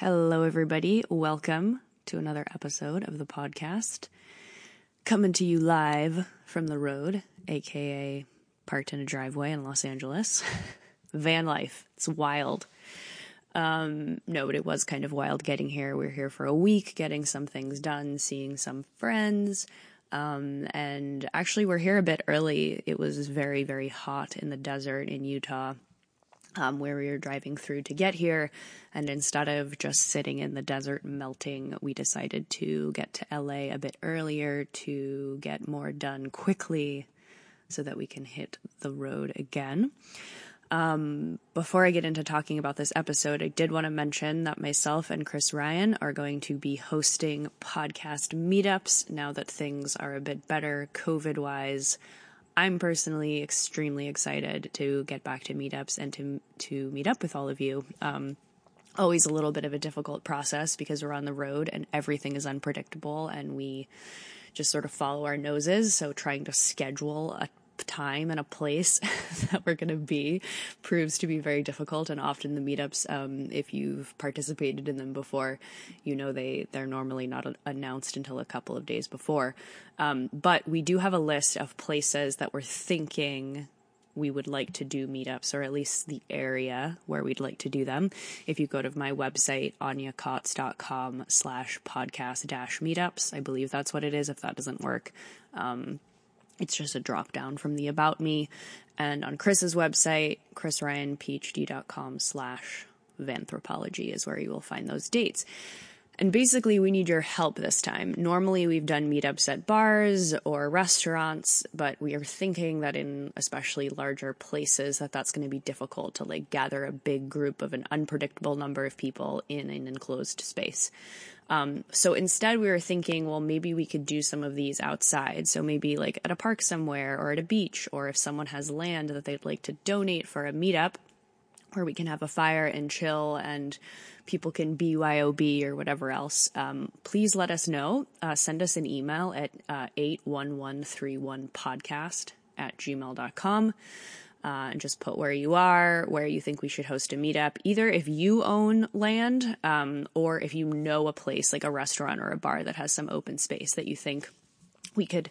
Hello, everybody. Welcome to another episode of the podcast. Coming to you live from the road, aka parked in a driveway in Los Angeles. Van life. It's wild. Um, no, but it was kind of wild getting here. We are here for a week, getting some things done, seeing some friends. Um, and actually, we're here a bit early. It was very, very hot in the desert in Utah um, where we were driving through to get here. And instead of just sitting in the desert melting, we decided to get to LA a bit earlier to get more done quickly so that we can hit the road again. Um, before I get into talking about this episode, I did want to mention that myself and Chris Ryan are going to be hosting podcast meetups now that things are a bit better COVID wise. I'm personally extremely excited to get back to meetups and to to meet up with all of you. Um, always a little bit of a difficult process because we're on the road and everything is unpredictable and we just sort of follow our noses. So trying to schedule a time and a place that we're going to be proves to be very difficult. And often the meetups, um, if you've participated in them before, you know they they're normally not announced until a couple of days before. Um, but we do have a list of places that we're thinking we would like to do meetups, or at least the area where we'd like to do them. If you go to my website, anyakaats.com slash podcast dash meetups, I believe that's what it is. If that doesn't work, um, it's just a drop down from the about me. And on Chris's website, chrisryanphd.com slash vanthropology is where you will find those dates. And basically, we need your help this time. Normally, we've done meetups at bars or restaurants, but we are thinking that in especially larger places, that that's going to be difficult to like gather a big group of an unpredictable number of people in an enclosed space. Um, so instead, we were thinking, well, maybe we could do some of these outside. So maybe like at a park somewhere or at a beach, or if someone has land that they'd like to donate for a meetup where we can have a fire and chill and people can BYOB or whatever else, um, please let us know. Uh, send us an email at uh, 81131podcast at gmail.com uh, and just put where you are, where you think we should host a meetup. Either if you own land, um, or if you know a place like a restaurant or a bar that has some open space that you think we could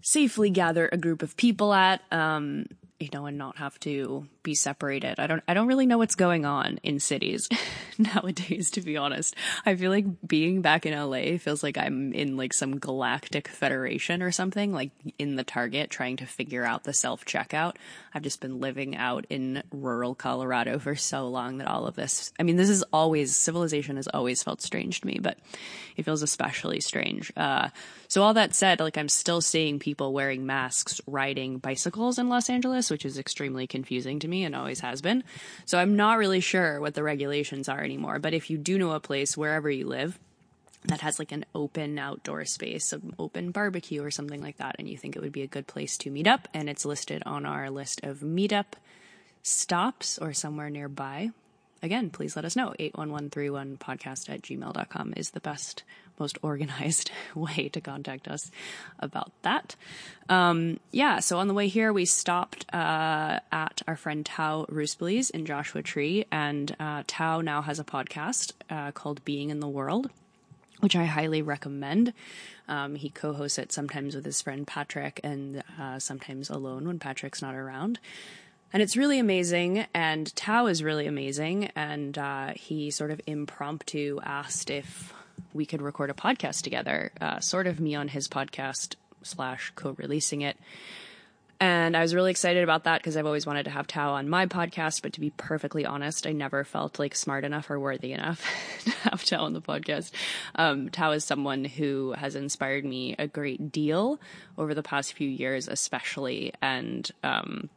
safely gather a group of people at. Um, you know, and not have to be separated. I don't, I don't really know what's going on in cities nowadays, to be honest. I feel like being back in LA feels like I'm in like some galactic federation or something, like in the Target trying to figure out the self checkout. I've just been living out in rural Colorado for so long that all of this, I mean, this is always, civilization has always felt strange to me, but it feels especially strange. Uh, so all that said, like I'm still seeing people wearing masks riding bicycles in Los Angeles, which is extremely confusing to me and always has been. So I'm not really sure what the regulations are anymore. But if you do know a place wherever you live, that has like an open outdoor space, some open barbecue or something like that, and you think it would be a good place to meet up, and it's listed on our list of meetup stops or somewhere nearby, again, please let us know. 81131podcast at gmail.com is the best, most organized way to contact us about that. Um, yeah, so on the way here, we stopped uh, at our friend Tao Ruspoli's in Joshua Tree, and uh, Tao now has a podcast uh, called Being in the World which I highly recommend. Um, he co hosts it sometimes with his friend Patrick and uh, sometimes alone when Patrick's not around. And it's really amazing. And Tao is really amazing. And uh, he sort of impromptu asked if we could record a podcast together, uh, sort of me on his podcast slash co releasing it. And I was really excited about that because I've always wanted to have Tao on my podcast. But to be perfectly honest, I never felt like smart enough or worthy enough to have Tao on the podcast. Um, Tao is someone who has inspired me a great deal over the past few years, especially. And, um,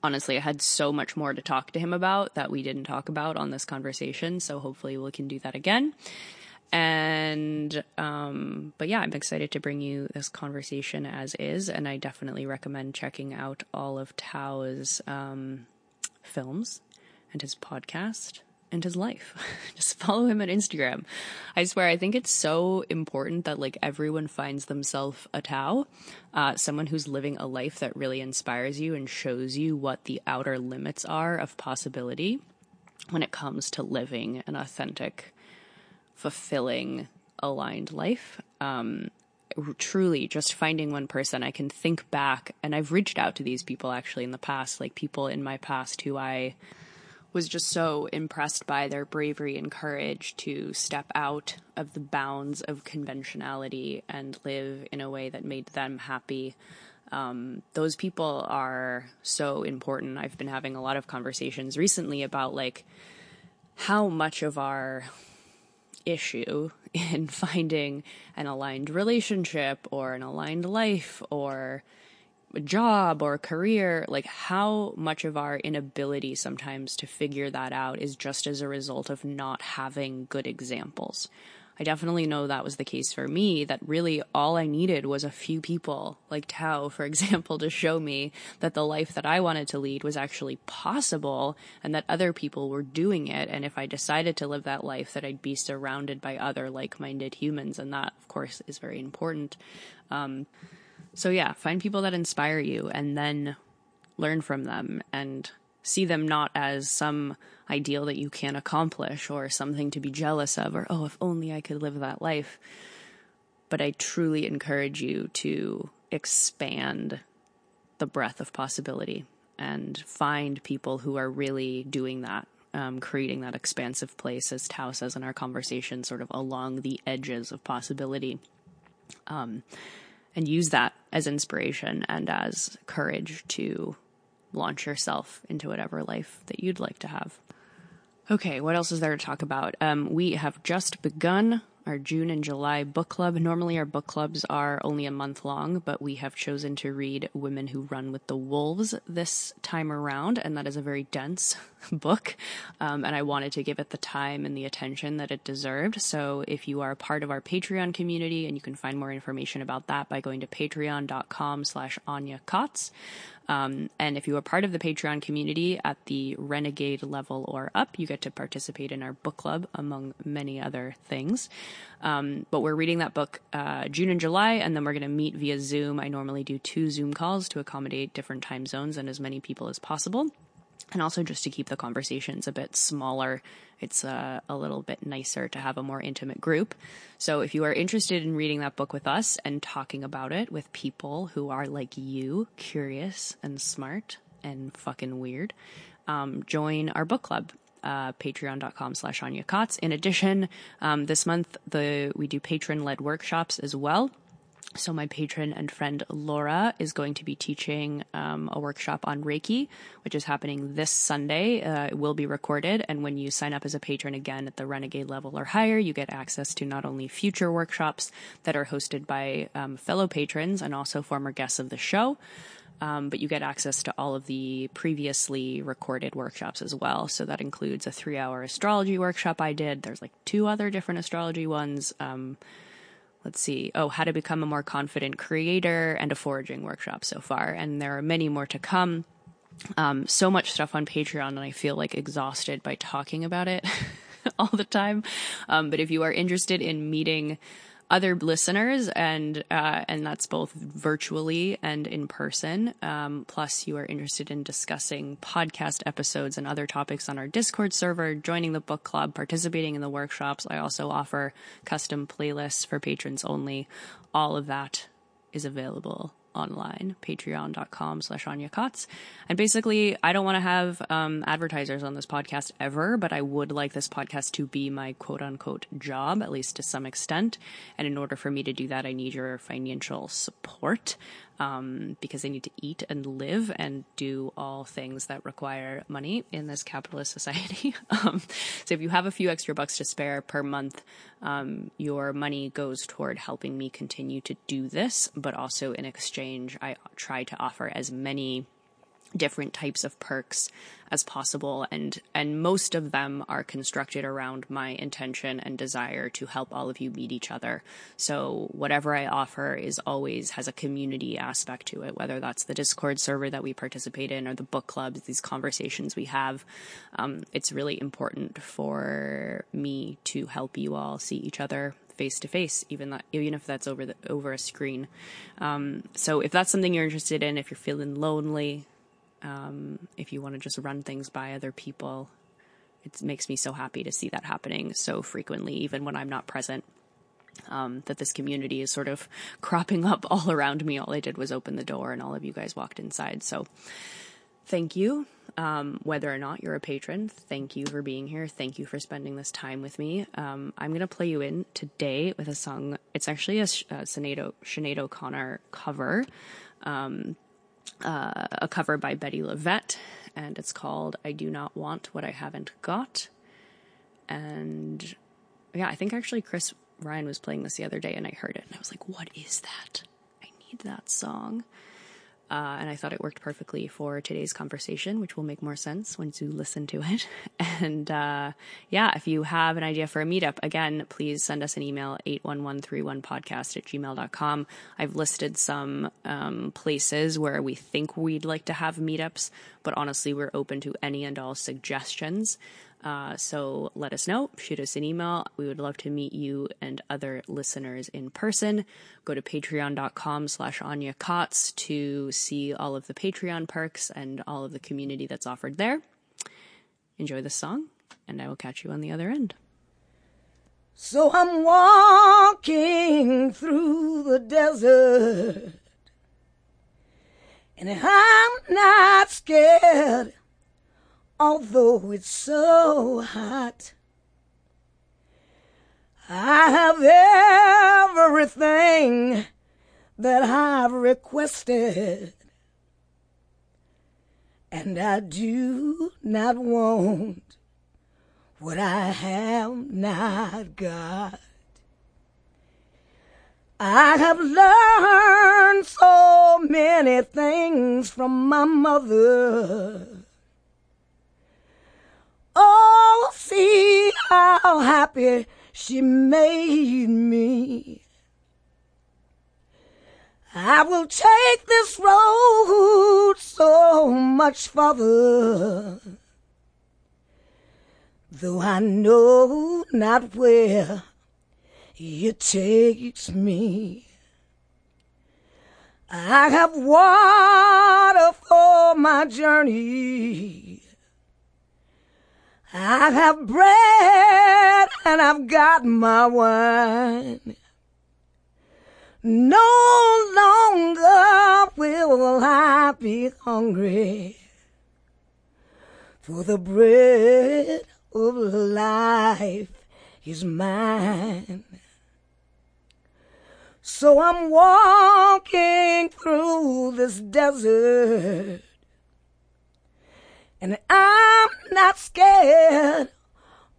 honestly, I had so much more to talk to him about that we didn't talk about on this conversation. So hopefully we can do that again. And, um, but yeah, I'm excited to bring you this conversation as is. And I definitely recommend checking out all of Tao's, um, films and his podcast and his life. Just follow him on Instagram. I swear, I think it's so important that like everyone finds themselves a Tao, uh, someone who's living a life that really inspires you and shows you what the outer limits are of possibility when it comes to living an authentic fulfilling, aligned life. Um, truly just finding one person I can think back and I've reached out to these people actually in the past, like people in my past who I was just so impressed by their bravery and courage to step out of the bounds of conventionality and live in a way that made them happy. Um, those people are so important. I've been having a lot of conversations recently about like how much of our issue in finding an aligned relationship or an aligned life or a job or a career, like how much of our inability sometimes to figure that out is just as a result of not having good examples. I definitely know that was the case for me, that really all I needed was a few people, like Tao, for example, to show me that the life that I wanted to lead was actually possible and that other people were doing it. And if I decided to live that life, that I'd be surrounded by other like minded humans. And that, of course, is very important. Um, so yeah, find people that inspire you and then learn from them and see them not as some ideal that you can't accomplish or something to be jealous of or, oh, if only I could live that life. But I truly encourage you to expand the breadth of possibility and find people who are really doing that, um, creating that expansive place, as Tao says in our conversation, sort of along the edges of possibility. Um, and use that as inspiration and as courage to launch yourself into whatever life that you'd like to have. Okay, what else is there to talk about? Um, we have just begun our June and July book club. Normally, our book clubs are only a month long, but we have chosen to read Women Who Run with the Wolves this time around, and that is a very dense book. Um, and I wanted to give it the time and the attention that it deserved. So, if you are a part of our Patreon community, and you can find more information about that by going to patreon.com/slash Anya Kaats. Um, and if you are part of the Patreon community at the Renegade level or up, you get to participate in our book club, among many other things. Um, but we're reading that book uh, June and July, and then we're going to meet via Zoom. I normally do two Zoom calls to accommodate different time zones and as many people as possible and also just to keep the conversations a bit smaller. It's uh, a little bit nicer to have a more intimate group. So if you are interested in reading that book with us and talking about it with people who are like you, curious and smart and fucking weird, um, join our book club. Uh, patreon.com slash Anya. In addition, um, this month the we do patron led workshops as well. So, my patron and friend Laura is going to be teaching um, a workshop on Reiki, which is happening this Sunday. Uh, it will be recorded. And when you sign up as a patron again at the Renegade level or higher, you get access to not only future workshops that are hosted by um, fellow patrons and also former guests of the show, um, but you get access to all of the previously recorded workshops as well. So that includes a three hour astrology workshop I did. There's like two other different astrology ones. Um, let's see, oh, how to become a more confident creator and a foraging workshop so far. And there are many more to come. Um, so much stuff on Patreon, and I feel like exhausted by talking about it all the time. Um, but if you are interested in meeting other listeners, and uh, and that's both virtually and in person. Um, plus, you are interested in discussing podcast episodes and other topics on our Discord server, joining the book club, participating in the workshops. I also offer custom playlists for patrons only. All of that is available online, patreon.com slash Anya Kaats. And basically, I don't want to have um, advertisers on this podcast ever, but I would like this podcast to be my quote unquote job, at least to some extent. And in order for me to do that, I need your financial support um, because they need to eat and live and do all things that require money in this capitalist society. um, so if you have a few extra bucks to spare per month, um, your money goes toward helping me continue to do this, but also in exchange, I try to offer as many different types of perks as possible and and most of them are constructed around my intention and desire to help all of you meet each other so whatever i offer is always has a community aspect to it whether that's the discord server that we participate in or the book clubs these conversations we have um, it's really important for me to help you all see each other face to face, even that, even if that's over the over a screen. Um, so if that's something you're interested in, if you're feeling lonely, um, if you want to just run things by other people, it makes me so happy to see that happening so frequently, even when I'm not present. Um, that this community is sort of cropping up all around me. All I did was open the door, and all of you guys walked inside. So, thank you. Um, whether or not you're a patron, thank you for being here. Thank you for spending this time with me. Um, I'm going to play you in today with a song. It's actually a, a Sinead, Sinead O'Connor cover. Um, uh, a cover by Bettye LaVette, and it's called I Do Not Want What I Haven't Got. And yeah, I think actually Chris Ryan was playing this the other day and I heard it and I was like, what is that? I need that song. Uh, and I thought it worked perfectly for today's conversation, which will make more sense once you listen to it. And uh, yeah, if you have an idea for a meetup, again, please send us an email, 81131podcast at gmail.com. I've listed some um, places where we think we'd like to have meetups, but honestly, we're open to any and all suggestions. Uh, so let us know. Shoot us an email. We would love to meet you and other listeners in person. Go to patreon.com slash Anya Kaats to see all of the Patreon perks and all of the community that's offered there. Enjoy the song, and I will catch you on the other end. So I'm walking through the desert, and I'm not scared although it's so hot. I have everything that I've requested, and I do not want what I have not got. I have learned so many things from my mother. Oh, see how happy she made me. I will take this road so much farther, though I know not where it takes me. I have water for my journey. I have bread and I've got my wine. No longer will I be hungry for the bread of life is mine. So I'm walking through this desert and I'm not scared,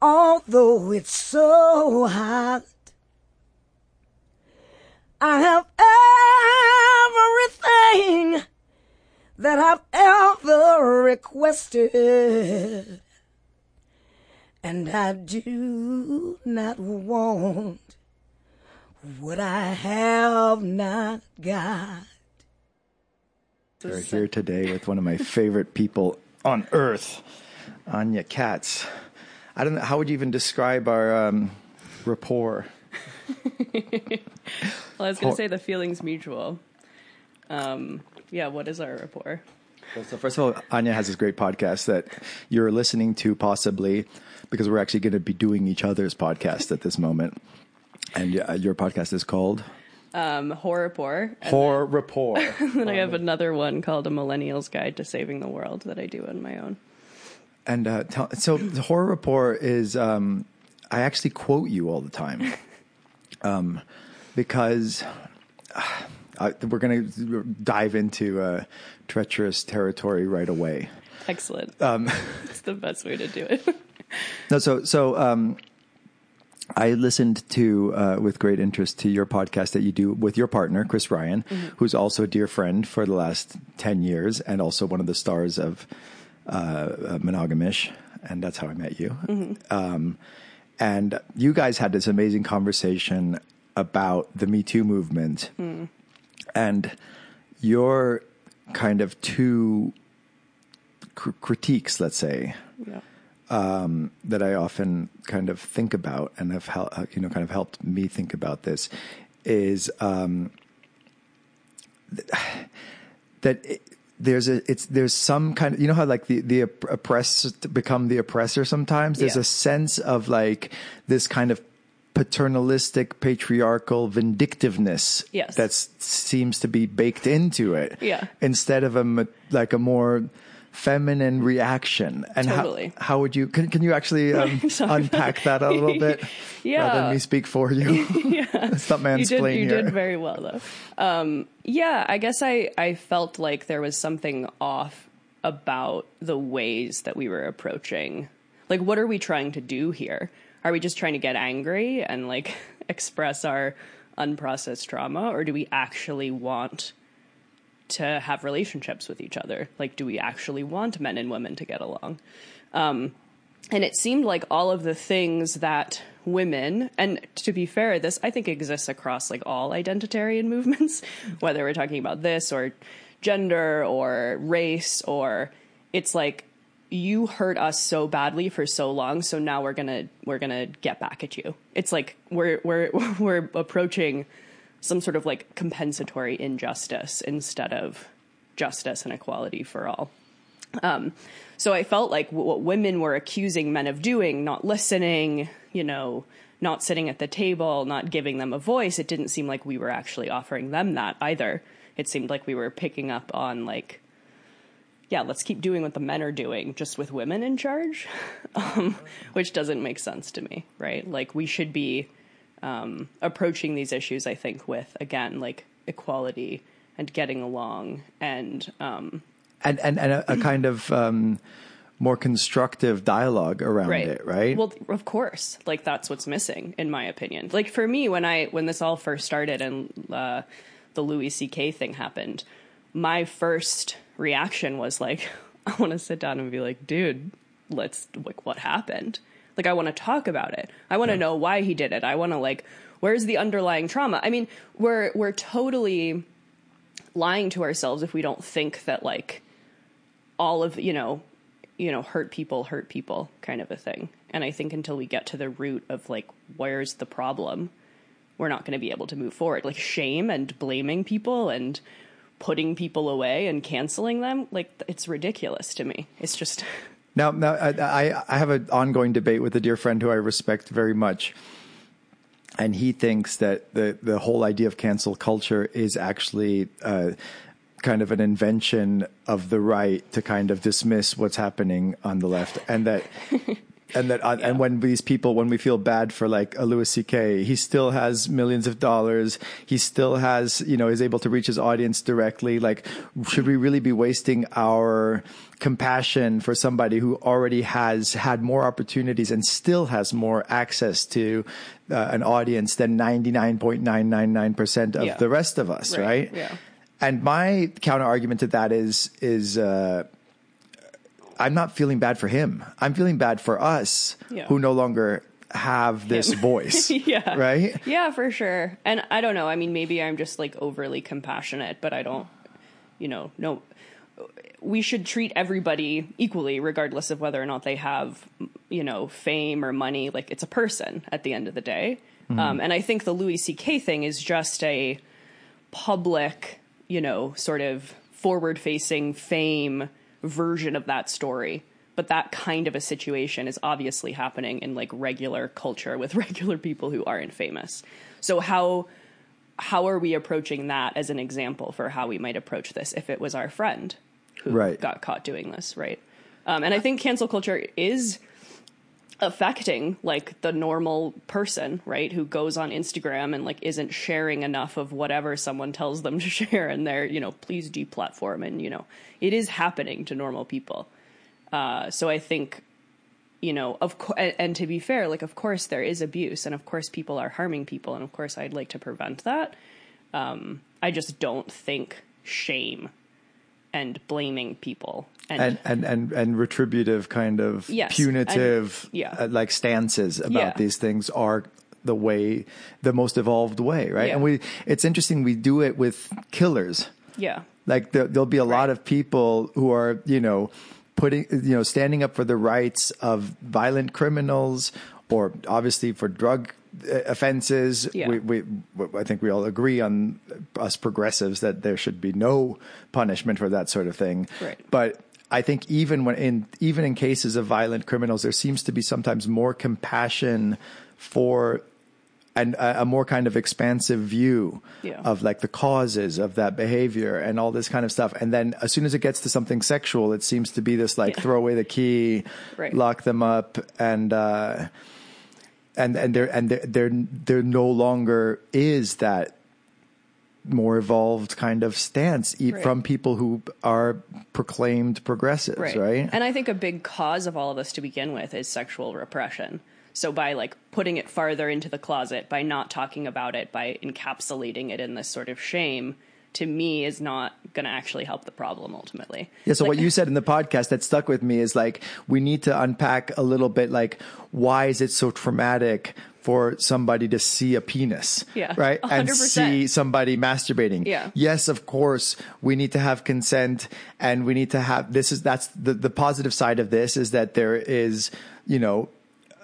although it's so hot. I have everything that I've ever requested, and I do not want what I have not got. We're here today with one of my favorite people on earth, Anya Kaats. I don't know. How would you even describe our um, rapport? well, I was going to say the feeling's mutual. Um, yeah, what is our rapport? Well, so first of all, Anya has this great podcast that you're listening to possibly because we're actually going to be doing each other's podcast at this moment. And uh, your podcast is called um, Horror Rapport. Horror Rapport. then I have another one called A Millennial's Guide to Saving the World that I do on my own. And uh, tell, so the Horror Rapport is, um, I actually quote you all the time um, because uh, we're going to dive into uh, treacherous territory right away. Excellent. Um, it's the best way to do it. no, so so um, I listened to uh, with great interest to your podcast that you do with your partner Chris Ryan, mm-hmm. who's also a dear friend for the last ten years and also one of the stars of uh, Monogamish, and that's how I met you. Mm-hmm. Um, and you guys had this amazing conversation about the Me Too movement, mm. and your kind of two cr- critiques, let's say. Yeah um, that I often kind of think about and have hel- uh, you know kind of helped me think about this is um, that it, there's a it's there's some kind of you know how like the the oppressed become the oppressor sometimes there's yeah. a sense of like this kind of paternalistic patriarchal vindictiveness yes. that seems to be baked into it yeah instead of a like a more feminine reaction and totally. how, how would you can, can you actually um, unpack that a little bit? Yeah. Rather than me speak for you. Yeah. It's not mansplaining you did, you here. did very well though. Um, yeah i guess i i felt like there was something off about the ways that we were approaching. Like what are we trying to do here? Are we just trying to get angry and like express our unprocessed trauma? Or do we actually want to have relationships with each other. Like, do we actually want men and women to get along? Um, and it seemed like all of the things that women, and to be fair, this I think exists across like all identitarian movements, whether we're talking about this or gender or race or it's like you hurt us so badly for so long so now we're going to we're going to get back at you it's like we're we're we're approaching some sort of like compensatory injustice instead of justice and equality for all. Um, so I felt like what women were accusing men of doing, not listening, you know, not sitting at the table, not giving them a voice, it didn't seem like we were actually offering them that either. It seemed like we were picking up on like, yeah, let's keep doing what the men are doing, just with women in charge, um, which doesn't make sense to me, right? Like we should be um, approaching these issues, I think, with again like equality and getting along and um, and and, and a, a kind of um, more constructive dialogue around right. it, right? Well, of course, like that's what's missing, in my opinion. Like for me, when I when this all first started and uh, the Louis C.K. thing happened, my first reaction was like, I want to sit down and be like, dude, let's like, what happened? Like I want to talk about it. I want to yeah. know why he did it. I want to like where's the underlying trauma? I mean, we're we're totally lying to ourselves if we don't think that like all of, you know, you know, hurt people hurt people kind of a thing. And I think until we get to the root of like where's the problem, we're not going to be able to move forward. Like shame and blaming people and putting people away and canceling them, like it's ridiculous to me. It's just Now, now I, I have an ongoing debate with a dear friend who I respect very much. And he thinks that the, the whole idea of cancel culture is actually uh, kind of an invention of the right to kind of dismiss what's happening on the left. And that and that uh, yeah. and when these people when we feel bad for like a Louis C.K. he still has millions of dollars he still has you know is able to reach his audience directly like should we really be wasting our compassion for somebody who already has had more opportunities and still has more access to uh, an audience than 99.999% of yeah. the rest of us right, right? yeah and my counter argument to that is is uh, I'm not feeling bad for him. I'm feeling bad for us yeah. who no longer have this him. voice. yeah. Right? Yeah, for sure. And I don't know. I mean, maybe I'm just like overly compassionate, but I don't, you know, no. We should treat everybody equally, regardless of whether or not they have, you know, fame or money. Like it's a person at the end of the day. Um, and I think the Louis C.K. thing is just a public, you know, sort of forward facing fame version of that story. But that kind of a situation is obviously happening in like regular culture with regular people who aren't famous. So how how are we approaching that as an example for how we might approach this if it was our friend who Right. got caught doing this, right? Um, and I think cancel culture is affecting like the normal person, right, who goes on Instagram and like isn't sharing enough of whatever someone tells them to share, and they're you know please deplatform, and you know it is happening to normal people. Uh, so I think you know of course, and, and to be fair, like of course there is abuse, and of course people are harming people, and of course I'd like to prevent that. Um, I just don't think shame and blaming people and, and and and, and retributive kind of Yes, punitive and- yeah. uh, like stances about Yeah. these things are the way the most evolved way right Yeah. and we it's interesting we do it with killers yeah, like there, there'll be a lot of people who are you know putting you know standing up for the rights of violent criminals or obviously for drug offenses Yeah. we, we i think we all agree on us progressives that there should be no punishment for that sort of thing Right. but i think even when in even in cases of violent criminals there seems to be sometimes more compassion for and a, a more kind of expansive view Yeah. of like the causes of that behavior and all this kind of stuff. And then as soon as it gets to something sexual, it seems to be this like Yeah. throw away the key, Right. lock them up, and uh, and and there and there there there no longer is that more evolved kind of stance Right. from people who are proclaimed progressives, right? And I think a big cause of all of this to begin with is sexual repression. So by like putting it farther into the closet, by not talking about it, by encapsulating it in this sort of shame, to me is not going to actually help the problem ultimately. Yeah. So Like- what you said in the podcast that stuck with me is like we need to unpack a little bit like why is it so traumatic for somebody to see a penis, Yeah, right, and 100%. see somebody masturbating. Yeah. Yes, of course, we need to have consent, and we need to have this is that's the the positive side of this is that there is you know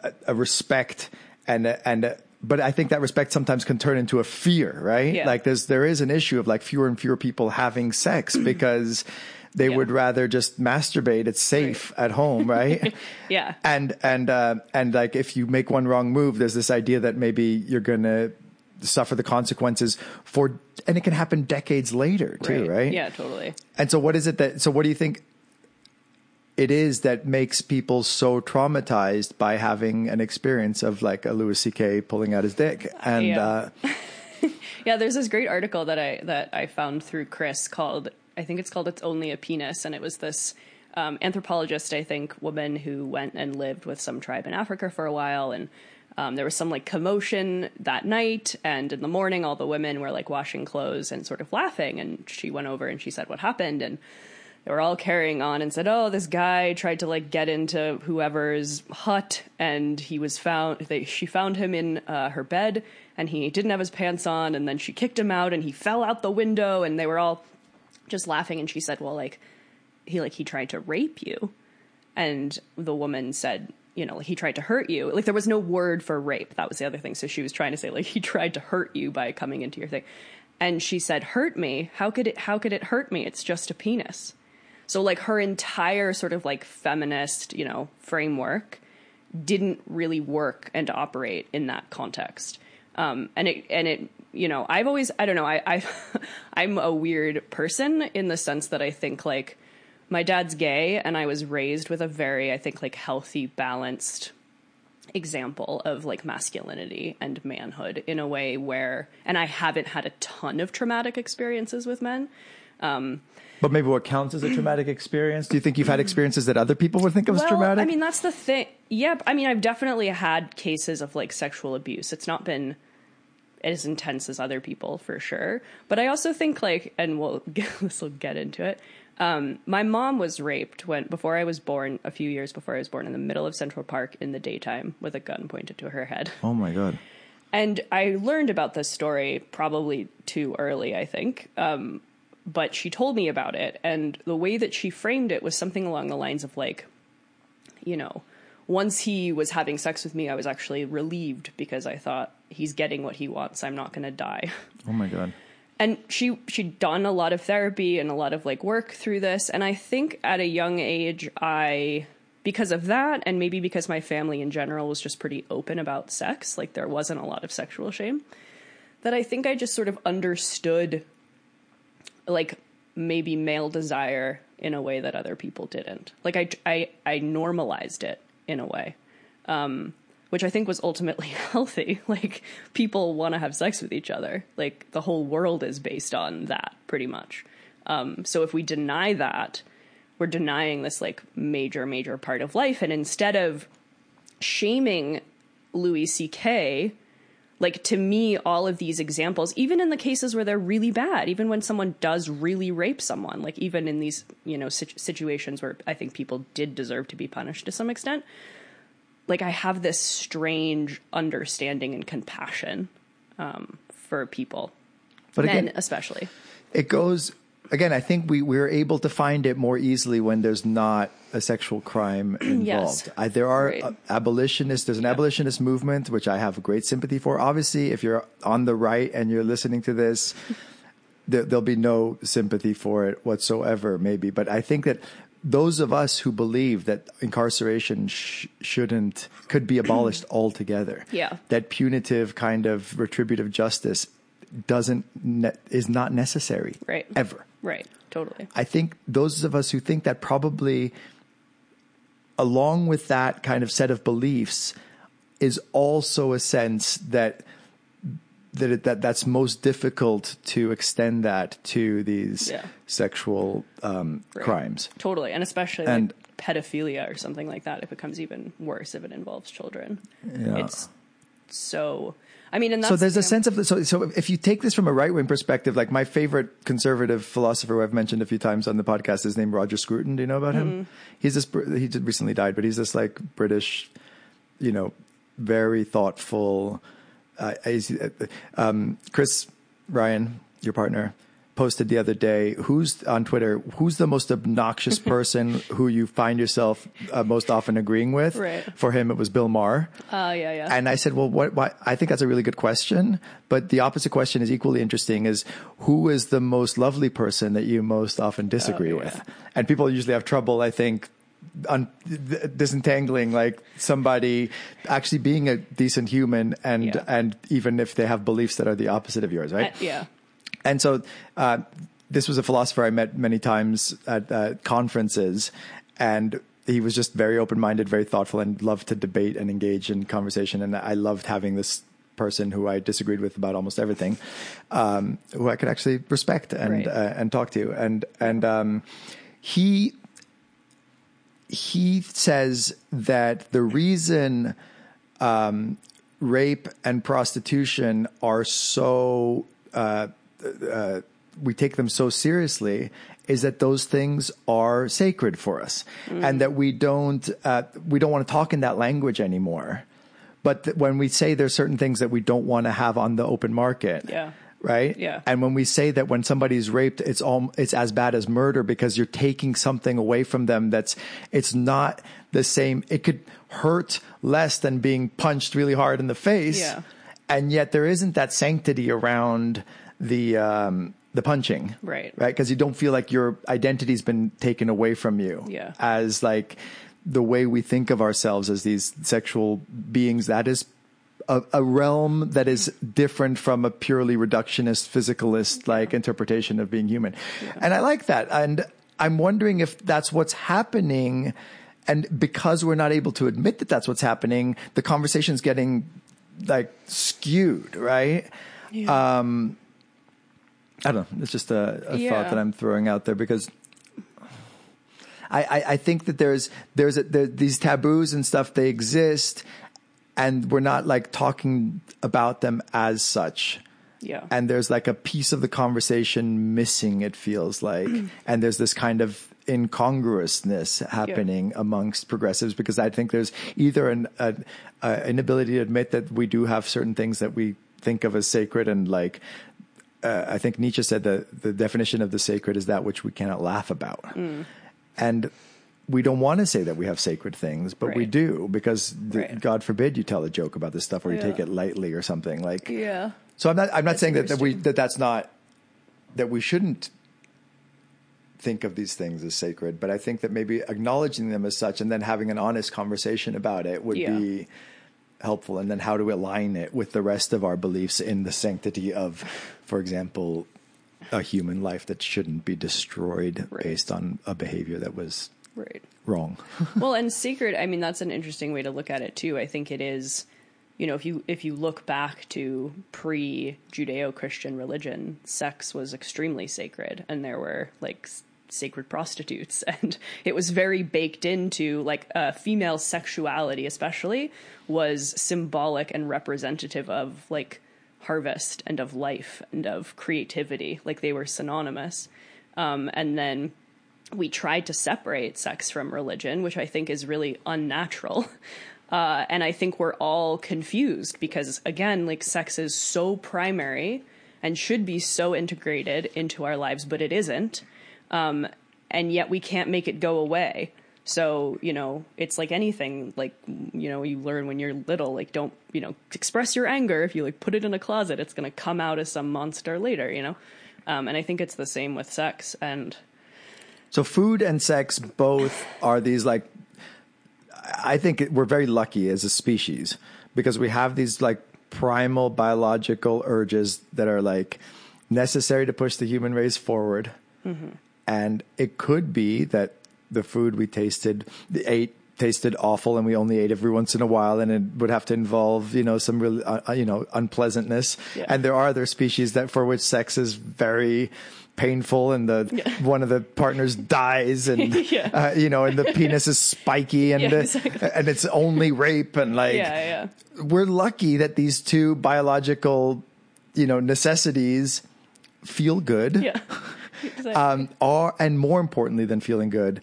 a, a respect and a, and. A, but I think that respect sometimes can turn into a fear, right? Yeah. Like there's there is an issue of like fewer and fewer people having sex because they Yeah. would rather just masturbate. It's safe at home, right? Yeah. And and uh, and like if you make one wrong move, there's this idea that maybe you're gonna suffer the consequences for, and it can happen decades later too, right? Yeah, totally. And so, what is it that? So, what do you think it is that makes people so traumatized by having an experience of like a Louis C.K. pulling out his dick? And Yeah. uh, Yeah, there's this great article that I that I found through Chris called I think it's called "It's Only a Penis," and it was this um, anthropologist, I think, woman who went and lived with some tribe in Africa for a while, and um, there was some like commotion that night, and in the morning, all the women were like washing clothes and sort of laughing, and she went over and she said what happened, and they were all carrying on and said, "Oh, this guy tried to like get into whoever's hut, and he was found. They, she found him in uh, her bed, and he didn't have his pants on, and then she kicked him out, and he fell out the window, and they were all just laughing. And she said, "Well, like he like he tried to rape you," and the woman said." You know, like he tried to hurt you. Like there was no word for rape. That was the other thing. So she was trying to say like he tried to hurt you by coming into your thing. And she said, "Hurt me? How could it how could it hurt me? It's just a penis." So like her entire sort of like feminist, you know, framework didn't really work and operate in that context. Um, and it and it you know I've always I don't know I I I'm a weird person in the sense that I think like my dad's gay and I was raised with a very I think like healthy balanced example of like masculinity and manhood in a way where and I haven't had a ton of traumatic experiences with men but maybe what counts as a traumatic experience? Do you think you've had experiences that other people would think of as traumatic? I mean, that's the thing. Yep. I mean, I've definitely had cases of like sexual abuse. It's not been as intense as other people for sure. But I also think like, and we'll this will get into it. Um, my mom was raped when before I was born, a few years before I was born, in the middle of Central Park in the daytime with a gun pointed to her head. oh my god. And I learned about this story probably too early, I think. Um, but she told me about it, and the way that she framed it was something along the lines of like, you know, once he was having sex with me, I was actually relieved because I thought he's getting what he wants. I'm not going to die. Oh my god. and she she'd done a lot of therapy and a lot of like work through this and i think at a young age i because of that and maybe because my family in general was just pretty open about sex like there wasn't a lot of sexual shame that i think i just sort of understood like maybe male desire in a way that other people didn't like i i, I normalized it in a way um, which I think was ultimately healthy. Like people want to have sex with each other. Like the whole world is based on that, pretty much. Um, so if we deny that, we're denying this like major, major part of life. And instead of shaming Louis C.K., like to me, all of these examples, even in the cases where they're really bad, even when someone does really rape someone, like even in these you know situ- situations where I think people did deserve to be punished to some extent, like I have this strange understanding and compassion um, for people, But men again, especially. it goes again. I think we we're able to find it more easily when there's not a sexual crime involved. I, there are Right. uh, abolitionists. There's an abolitionist movement which I have great sympathy for. Obviously, if you're on the right and you're listening to this, there, there'll be no sympathy for it whatsoever. Maybe, but I think that. Those of us who believe that incarceration sh- shouldn't could be abolished altogether, Yeah. that punitive kind of retributive justice doesn't ne- is not necessary Right. ever. Right. Totally. I think those of us who think that probably along with that kind of set of beliefs is also a sense that that it, that that's most difficult to extend that to these Yeah. sexual um, Right. crimes. Totally. And especially And- like pedophilia or something like that, it becomes even worse if it involves children. Yeah. It's so. I mean, so there's a yeah. sense of so so if you take this from a right wing perspective, like my favorite conservative philosopher who I've mentioned a few times on the podcast is named Roger Scruton. Do you know about him? Mm-hmm. He's this he just recently died, but he's this like British, you know, very thoughtful. Uh, uh, um, Chris Ryan, your partner, posted the other day. Who's on Twitter? Who's the most obnoxious person who you find yourself uh, most often agreeing with? Right. For him, it was Bill Maher. Uh, yeah, yeah. And I said, well, what, why? I think that's a really good question. But the opposite question is equally interesting is who is the most lovely person that you most often disagree Oh, yeah. with? And people usually have trouble, I think, un- disentangling like somebody actually being a decent human and, Yeah. and even if they have beliefs that are the opposite of yours, right? Uh, yeah. And so, uh, this was a philosopher I met many times at uh, conferences, and he was just very open minded, very thoughtful, and loved to debate and engage in conversation. And I loved having this person who I disagreed with about almost everything, um, who I could actually respect and Right. uh, and talk to. And and um, he he says that the reason um, rape and prostitution are so uh, uh, we take them so seriously is that those things are sacred for us and that we don't uh, we don't want to talk in that language anymore but th- when we say there's certain things that we don't want to have on the open market Yeah. right Yeah. and when we say that when somebody's raped it's all it's as bad as murder because you're taking something away from them that's it's not the same it could hurt less than being punched really hard in the face Yeah. and yet there isn't that sanctity around the um the punching. Right. right? Because you don't feel like your identity's been taken away from you Yeah. as like the way we think of ourselves as these sexual beings that is a, a realm that is different from a purely reductionist physicalist like interpretation of being human. And i like that. And i'm wondering if that's what's happening. And because we're not able to admit that that's what's happening the conversation's getting like skewed right? Um i don't know it's just a, a Yeah. thought that i'm throwing out there because I, I, I think that there's there's a, there, these taboos and stuff they exist, and we're not like talking about them as such. Yeah. And there's like a piece of the conversation missing. It feels like, and there's this kind of incongruousness happening amongst progressives because I think there's either an a, a inability to admit that we do have certain things that we think of as sacred and like uh, I think Nietzsche said that the definition of the sacred is that which we cannot laugh about. And we don't want to say that we have sacred things, but we do because the, Right. God forbid you tell a joke about this stuff or you take it lightly or something like. Yeah. So I'm not. I'm not That's saying that, that we that that's not that we shouldn't think of these things as sacred, but I think that maybe acknowledging them as such and then having an honest conversation about it would Yeah. be helpful. And then how to align it with the rest of our beliefs in the sanctity of, for example, a human life that shouldn't be destroyed Right. based on a behavior that was Right. wrong. well, and sacred, I mean, that's an interesting way to look at it too. I think it is, you know, if you if you look back to pre Judeo Christian religion, sex was extremely sacred, and there were like sacred prostitutes, and it was very baked into like uh, female sexuality, especially was symbolic and representative of like harvest and of life and of creativity. Like they were synonymous, um, and then we tried to separate sex from religion, which I think is really unnatural. Uh, and I think we're all confused because, again, like sex is so primary and should be so integrated into our lives, but it isn't. Um, and yet we can't make it go away. So, you know, it's like anything, like, you know, you learn when you're little, like, don't, you know, express your anger. If you like put it in a closet, it's going to come out as some monster later, you know? Um, and I think it's the same with sex. And, So food and sex both are these like I think we're very lucky as a species because we have these like primal biological urges that are like necessary to push the human race forward. And it could be that the food we tasted, the ate tasted awful and we only ate every once in a while and it would have to involve, you know, some real, uh, uh, you know, unpleasantness. Yeah. And there are other species that for which sex is very painful and the Yeah. one of the partners dies and Yeah. uh, you know and the penis is spiky and Yeah, exactly. and it's only rape and like we're lucky that these two biological you know necessities feel good Yeah. Exactly. um, are and more importantly than feeling good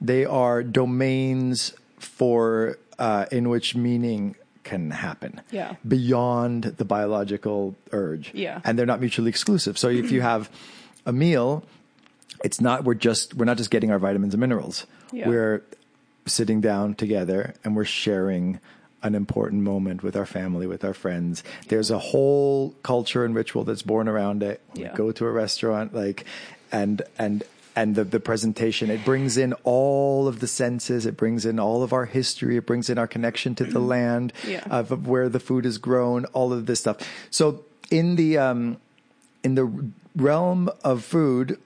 they are domains for uh, in which meaning can happen Yeah. beyond the biological urge Yeah. and they're not mutually exclusive so if you have a meal it's not we're just we're not just getting our vitamins and minerals Yeah. we're sitting down together and we're sharing an important moment with our family with our friends there's a whole culture and ritual that's born around it we Yeah. go to a restaurant like and and and the, the presentation. It brings in all of the senses. It brings in all of our history. It brings in our connection to the land Yeah. of, where the food is grown all of this stuff. So in the um in the realm of food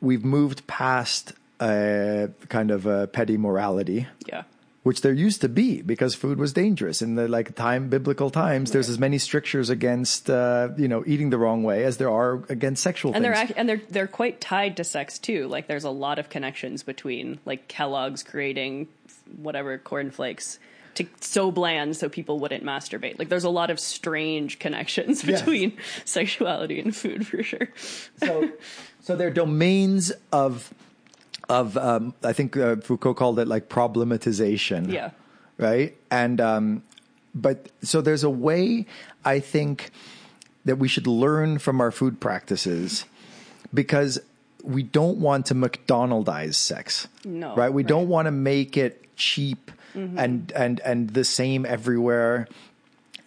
we've moved past a kind of a petty morality. Yeah. Which there used to be because food was dangerous in the like time biblical times there's as many strictures against uh, you know eating the wrong way as there are against sexual And they're things ac- and they're they're quite tied to sex too. Like there's a lot of connections between like Kellogg's creating whatever cornflakes to so bland so people wouldn't masturbate. Like there's a lot of strange connections Yes. between sexuality and food for sure. so so they're domains of of um, I think uh, Foucault called it like problematization. Yeah. Right. And um, but so there's a way I think that we should learn from our food practices because we don't want to McDonaldize sex. No, Right. We right. don't want to make it cheap and and and the same everywhere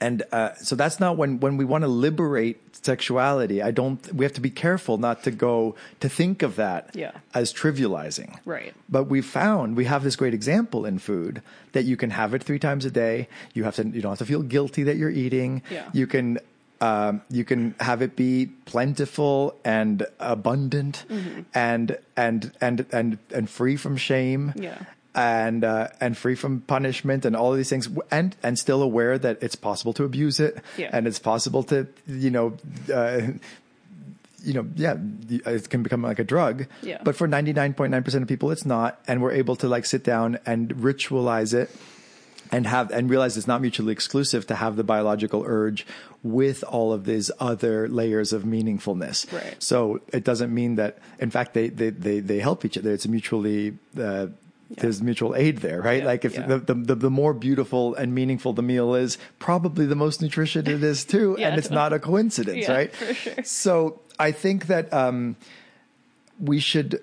and uh, so that's not when when we want to liberate sexuality i don't we have to be careful not to go to think of that Yeah. as trivializing Right. but we found we have this great example in food that you can have it three times a day you have to you don't have to feel guilty that you're eating Yeah. you can um, you can have it be plentiful and abundant Mm-hmm. and and and and and free from shame Yeah. And uh, and free from punishment and all of these things, and and still aware that it's possible to abuse it, Yeah. and it's possible to you know. Uh, you know, yeah, it can become like a drug. Yeah. But for 99.9% of people, it's not. And we're able to like sit down and ritualize it and have, and realize it's not mutually exclusive to have the biological urge with all of these other layers of meaningfulness. Right. So it doesn't mean that, in fact, they, they, they, they help each other. It's a mutually, uh, there's mutual aid there, right? Yeah, like if yeah. the, the, the, more beautiful and meaningful the meal is, probably the most nutrition it is too. Yeah, and it's not a coincidence, Yeah, right? for sure. So I think that, um, we should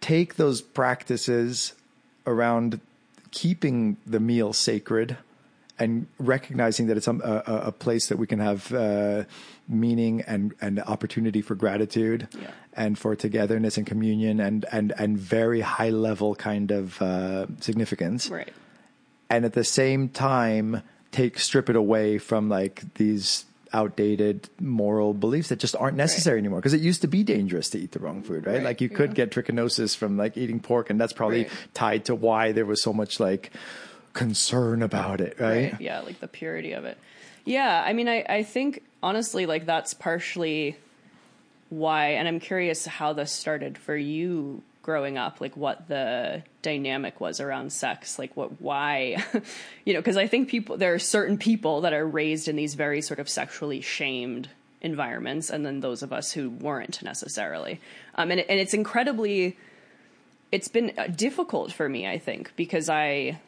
take those practices around keeping the meal sacred and recognizing that it's a, a, a place that we can have uh, meaning and, and opportunity for gratitude Yeah. and for togetherness and communion and, and, and very high level kind of uh, significance Right. and at the same time take strip it away from like these outdated moral beliefs that just aren't necessary anymore because it used to be dangerous to eat the wrong food right, Right, like you could yeah. get trichinosis from like eating pork and that's probably Right. tied to why there was so much like concern about it right, right yeah like the purity of it. Yeah i mean i i think honestly like that's partially why and i'm curious how this started for you growing up like what the dynamic was around sex like what why you know because i think people there are certain people that are raised in these very sort of sexually shamed environments and then those of us who weren't necessarily. Um and, and it's incredibly it's been uh, difficult for me i think because i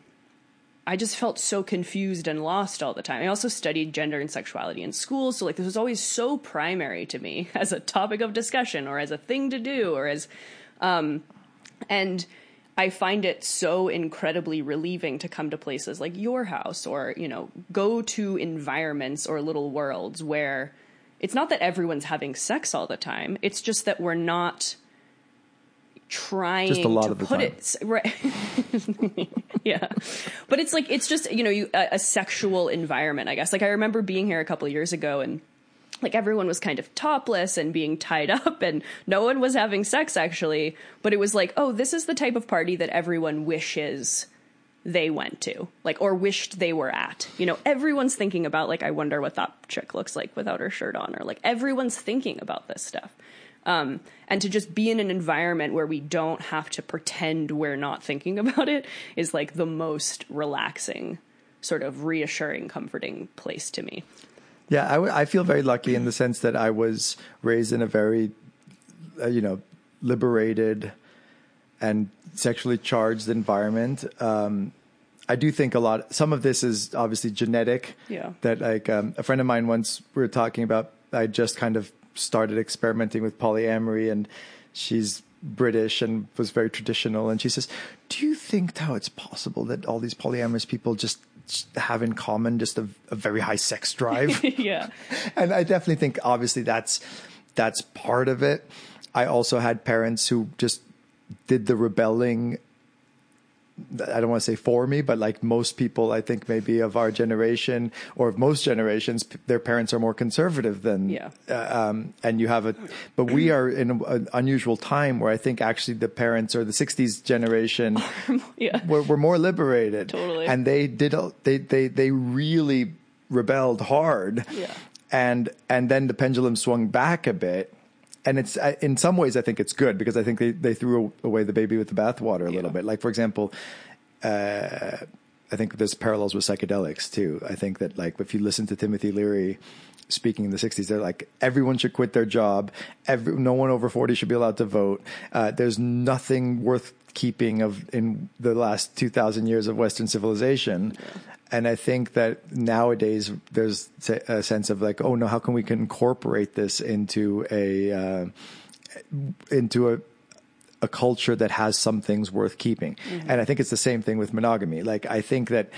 I just felt so confused and lost all the time. I also studied gender and sexuality in school, so like this was always so primary to me as a topic of discussion or as a thing to do or as um and I find it so incredibly relieving to come to places like your house or, you know, go to environments or little worlds where it's not that everyone's having sex all the time. It's just that we're not trying Just a lot to of the put time. it right. Yeah. But it's like it's just you know you a, a sexual environment i guess. Like i remember being here a couple of years ago and like everyone was kind of topless and being tied up and no one was having sex actually. But it was like oh this is the type of party that everyone wishes they went to like or wished they were at. You know everyone's thinking about like i wonder what that chick looks like without her shirt on or like everyone's thinking about this stuff um, and to just be in an environment where we don't have to pretend we're not thinking about it is like the most relaxing sort of reassuring comforting place to me Yeah, I, w- I feel very lucky in the sense that I was raised in a very, uh, you know, liberated and sexually charged environment. Um, I do think a lot. Some of this is obviously genetic. Yeah. That like um, a friend of mine once we were talking about. I just kind of started experimenting with polyamory, and she's British and was very traditional. And she says, "Do you think how it's possible that all these polyamorous people just have in common just a, a very high sex drive?" yeah and I definitely think obviously that's that's part of it. I also had parents who just did the rebelling. I don't want to say for me, but like most people, I think maybe of our generation or of most generations, their parents are more conservative than, Yeah. uh, um, and you have a, but we are in a- an unusual time where I think actually the parents or the '60s generation yeah were, were more liberated. Totally. And they did, they, they, they really rebelled hard. Yeah. And, and then the pendulum swung back a bit. And it's, in some ways, I think it's good because I think they, they threw away the baby with the bathwater a little bit. Like, for example, uh, I think there's parallels with psychedelics too. I think that like if you listen to Timothy Leary speaking in the 60s, they're like everyone should quit their job. Every, no one over 40 should be allowed to vote. Uh, there's nothing worth keeping of in the last 2000 years of Western civilization. And I think that nowadays there's a sense of like, oh no, how can we incorporate this into a, uh, into a, a culture that has some things worth keeping. And I think it's the same thing with monogamy. Like, I think that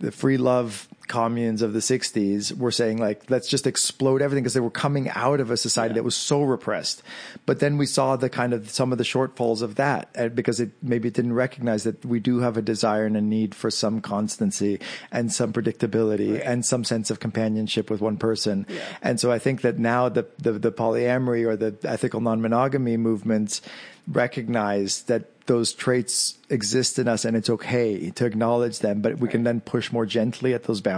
the free love communes of the 60s were saying, like, let's just explode everything because they were coming out of a society that was so repressed. But then we saw the kind of some of the shortfalls of that uh, because it maybe it didn't recognize that we do have a desire and a need for some constancy and some predictability and some sense of companionship with one person. And so I think that now the, the, the polyamory or the ethical non-monogamy movements recognize that those traits exist in us and it's okay to acknowledge them, but we can then push more gently at those boundaries.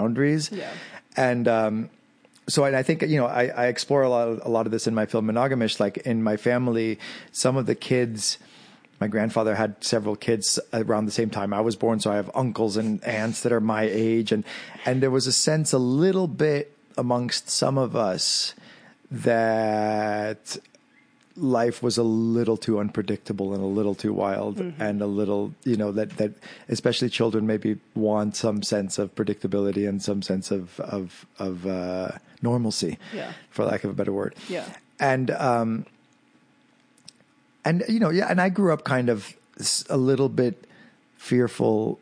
Yeah. And, um, so and I think you know I, I explore a lot of, a lot of this in my film Monogamish. Like in my family, some of the kids, my grandfather had several kids around the same time I was born, so I have uncles and aunts that are my age, and and there was a sense a little bit amongst some of us that life was a little too unpredictable and a little too wild and a little you know that that especially children maybe want some sense of predictability and some sense of of of uh normalcy Yeah. for lack of a better word Yeah. and um and you know yeah and i grew up kind of a little bit fearful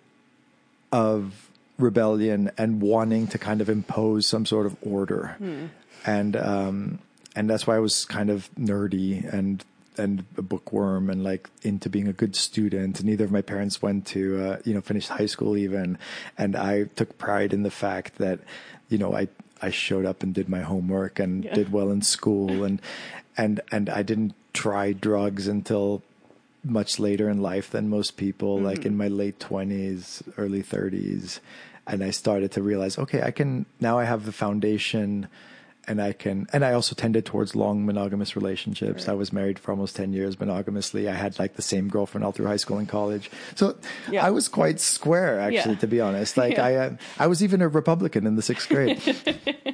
of rebellion and wanting to kind of impose some sort of order. And um and that's why I was kind of nerdy and and a bookworm and like into being a good student. Neither of my parents went to uh, you know finished high school even, and I took pride in the fact that you know I I showed up and did my homework and Yeah. did well in school and and and I didn't try drugs until much later in life than most people, like in my late twenties, early thirties, and I started to realize, okay, I can now I have the foundation and I can, and I also tended towards long monogamous relationships. I was married for almost 10 years monogamously. I had like the same girlfriend all through high school and college. So Yeah. I was quite square, actually, Yeah. to be honest. Like Yeah. I, uh, I was even a Republican in the sixth grade.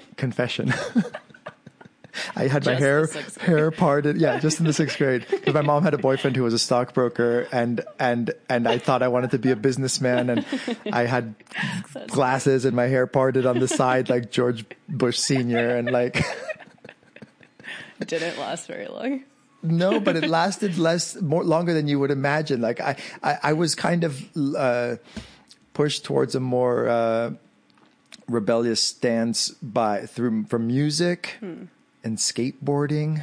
Confession. I had my hair the sixth grade. hair parted. Yeah, just in the sixth grade. Because my mom had a boyfriend who was a stockbroker, and and and I thought I wanted to be a businessman, and I had glasses and my hair parted on the side like George Bush Senior, and like Didn't last very long. no, but it lasted less more longer than you would imagine. Like I I, I was kind of uh, pushed towards a more uh, rebellious stance by through from music and skateboarding.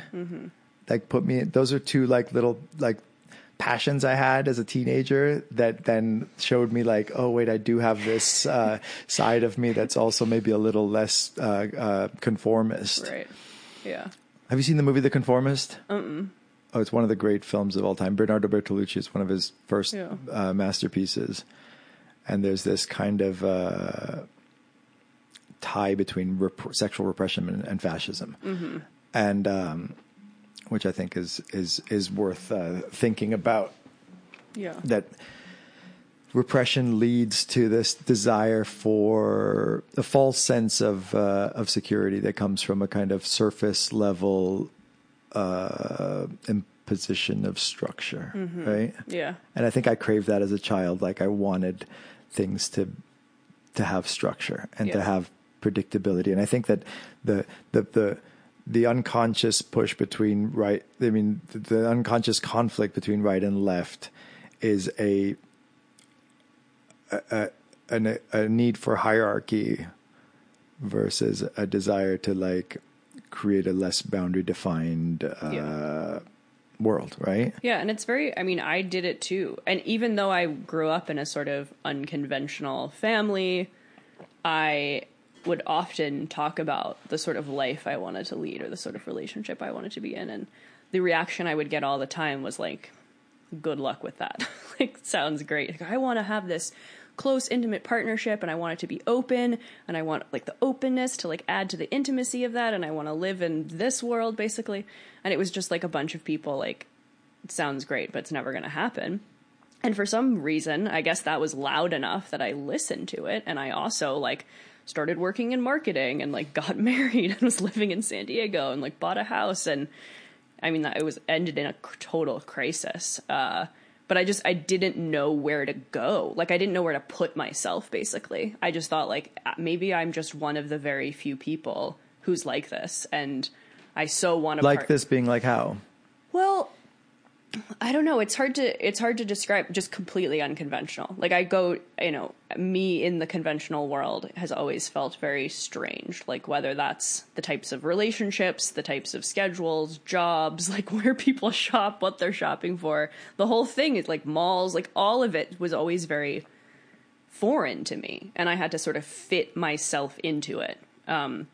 Like put me. Those are two like little like passions I had as a teenager that then showed me like, oh wait, I do have this uh, side of me that's also maybe a little less uh, uh, conformist. Right. Yeah. Have you seen the movie The Conformist? Mm-mm. Oh, it's one of the great films of all time. Bernardo Bertolucci is one of his first Yeah. uh, masterpieces, and there's this kind of uh, tie between rep- sexual repression and, and fascism, and um, which I think is is is worth uh, thinking about. Yeah. That repression leads to this desire for a false sense of uh, of security that comes from a kind of surface level uh, imposition of structure, right? Yeah. And I think I craved that as a child. Like I wanted things to to have structure and to have predictability. And I think that the the the the unconscious push between right I mean the, the unconscious conflict between right and left is a a, a, a need for hierarchy versus a desire to like create a less boundary defined uh, Yeah. world, right? Yeah, and it's very I mean, I did it too. And even though I grew up in a sort of unconventional family, I would often talk about the sort of life I wanted to lead or the sort of relationship I wanted to be in and the reaction I would get all the time was like good luck with that. like sounds great. Like, I want to have this close intimate partnership and I want it to be open and I want like the openness to like add to the intimacy of that and I want to live in this world basically. And it was just like a bunch of people like sounds great but it's never going to happen. And for some reason, I guess that was loud enough that I listened to it and I also like started working in marketing and like got married and was living in San Diego and like bought a house and I mean, that it was ended in a total crisis. Uh, but I just I didn't know where to go. Like I didn't know where to put myself. Basically, I just thought like maybe I'm just one of the very few people who's like this, and I so want to Like this being like how? well, I don't know. It's hard to it's hard to describe. Just completely unconventional. Like I go, you know, me in the conventional world has always felt very strange. Like whether that's the types of relationships, the types of schedules, jobs, like where people shop, what they're shopping for. The whole thing is like malls. Like all of it was always very foreign to me, and I had to sort of fit myself into it. Um,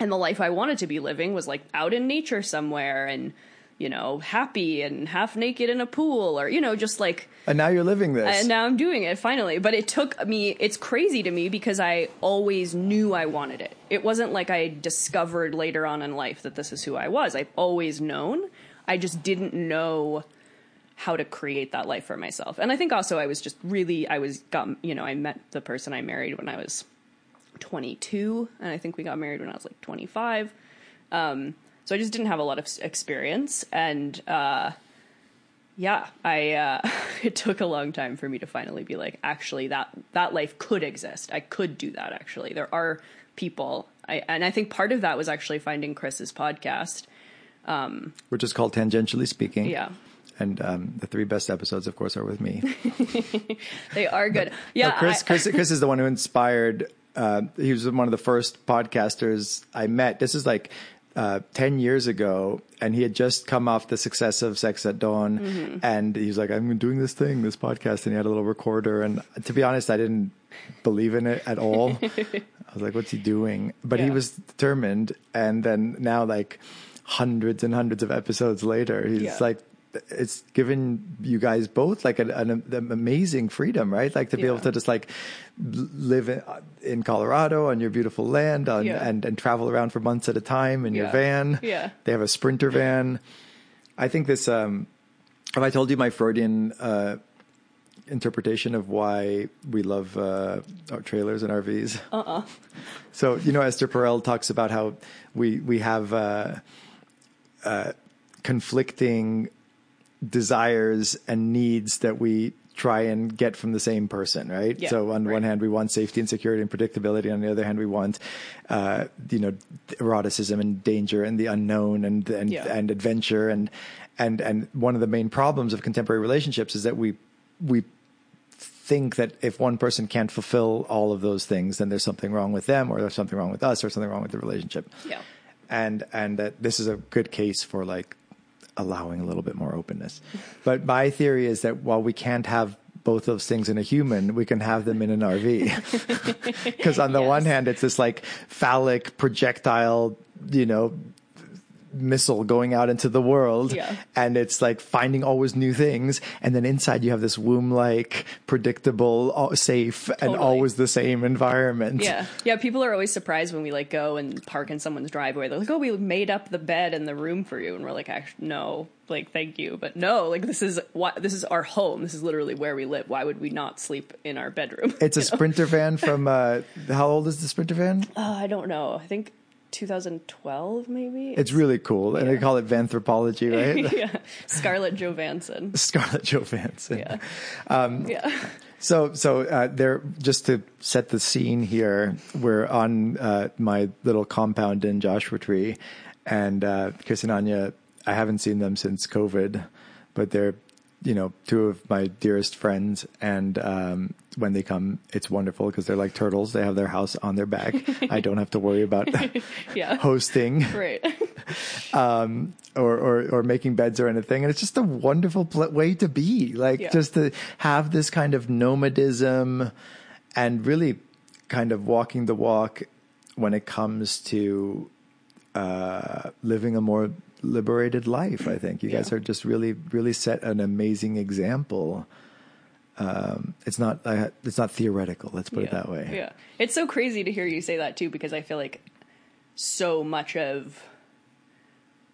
and the life I wanted to be living was like out in nature somewhere and you know happy and half naked in a pool or you know just like And now you're living this. and now I'm doing it finally. But it took me it's crazy to me because I always knew I wanted it. It wasn't like I discovered later on in life that this is who I was. I've always known. I just didn't know how to create that life for myself. And I think also I was just really I was got you know I met the person I married when I was 22 and i think we got married when i was like 25 um, so i just didn't have a lot of experience and uh, yeah i uh, it took a long time for me to finally be like actually that that life could exist i could do that actually there are people I, and i think part of that was actually finding chris's podcast which is called tangentially speaking. yeah and um, the three best episodes, of course, are with me. They are good. Yeah, No, Chris, I- Chris, Chris is the one who inspired. Uh, he was one of the first podcasters I met. This is like uh, ten years ago, and he had just come off the success of Sex at Dawn, Mm-hmm. and he was like, "I'm doing this thing, this podcast," and he had a little recorder. And to be honest, I didn't believe in it at all. I was like, "What's he doing?" But he was determined, and then now, like hundreds and hundreds of episodes later, he's Yeah. like it's given you guys both like an, an, an amazing freedom, right? Like to be Yeah. able to just like live in, in Colorado on your beautiful land on, Yeah. and, and travel around for months at a time in your van. Yeah. They have a sprinter van. I think this, um, have I told you my Freudian, uh, interpretation of why we love, uh, our trailers and RVs? Uh-uh. So, you know, Esther Perel talks about how we, we have, uh, uh, conflicting desires and needs that we try and get from the same person, right? Yeah, so on right. one hand, we want safety and security and predictability. On the other hand, we want, uh, you know, eroticism and danger and the unknown and and Yeah. and adventure and and and one of the main problems of contemporary relationships is that we we think that if one person can't fulfill all of those things, then there's something wrong with them, or there's something wrong with us, or something wrong with the relationship yeah. and and that this is a good case for like allowing a little bit more openness. But my theory is that while we can't have both those things in a human, we can have them in an RV. Because on the Yes. one hand, it's this like phallic projectile, you know, missile going out into the world Yeah. and it's like finding always new things and then inside you have this womb like predictable uh, safe and always the same environment Yeah, yeah. People are always surprised when we like go and park in someone's driveway. They're like, "Oh, we made up the bed and the room for you," and we're like, "Actually, no. Like, thank you, but no. Like, this is what this is our home. This is literally where we live. Why would we not sleep in our bedroom?" It's a know? sprinter van from uh how old is the sprinter van? Uh, I don't know. I think 2012, maybe. It's really cool. And they call it vanthropology, right? yeah, Scarlett Johansson. Scarlett Johansson. Yeah, Um, yeah, So, so uh, there. Just to set the scene here, we're on uh, my little compound in Joshua Tree, and uh, Chris and Anya. I haven't seen them since COVID, but they're, you know, two of my dearest friends, and um, when they come, it's wonderful because they're like turtles. They have their house on their back. I don't have to worry about yeah. hosting. Right. or, or or making beds or anything and it's just a wonderful pl- way to be like Yeah. just to have this kind of nomadism and really kind of walking the walk when it comes to uh, living a more liberated life i think you guys are just really really set an amazing example um, it's not uh, it's not theoretical let's put it that way Yeah. It's so crazy to hear you say that too, because I feel like so much of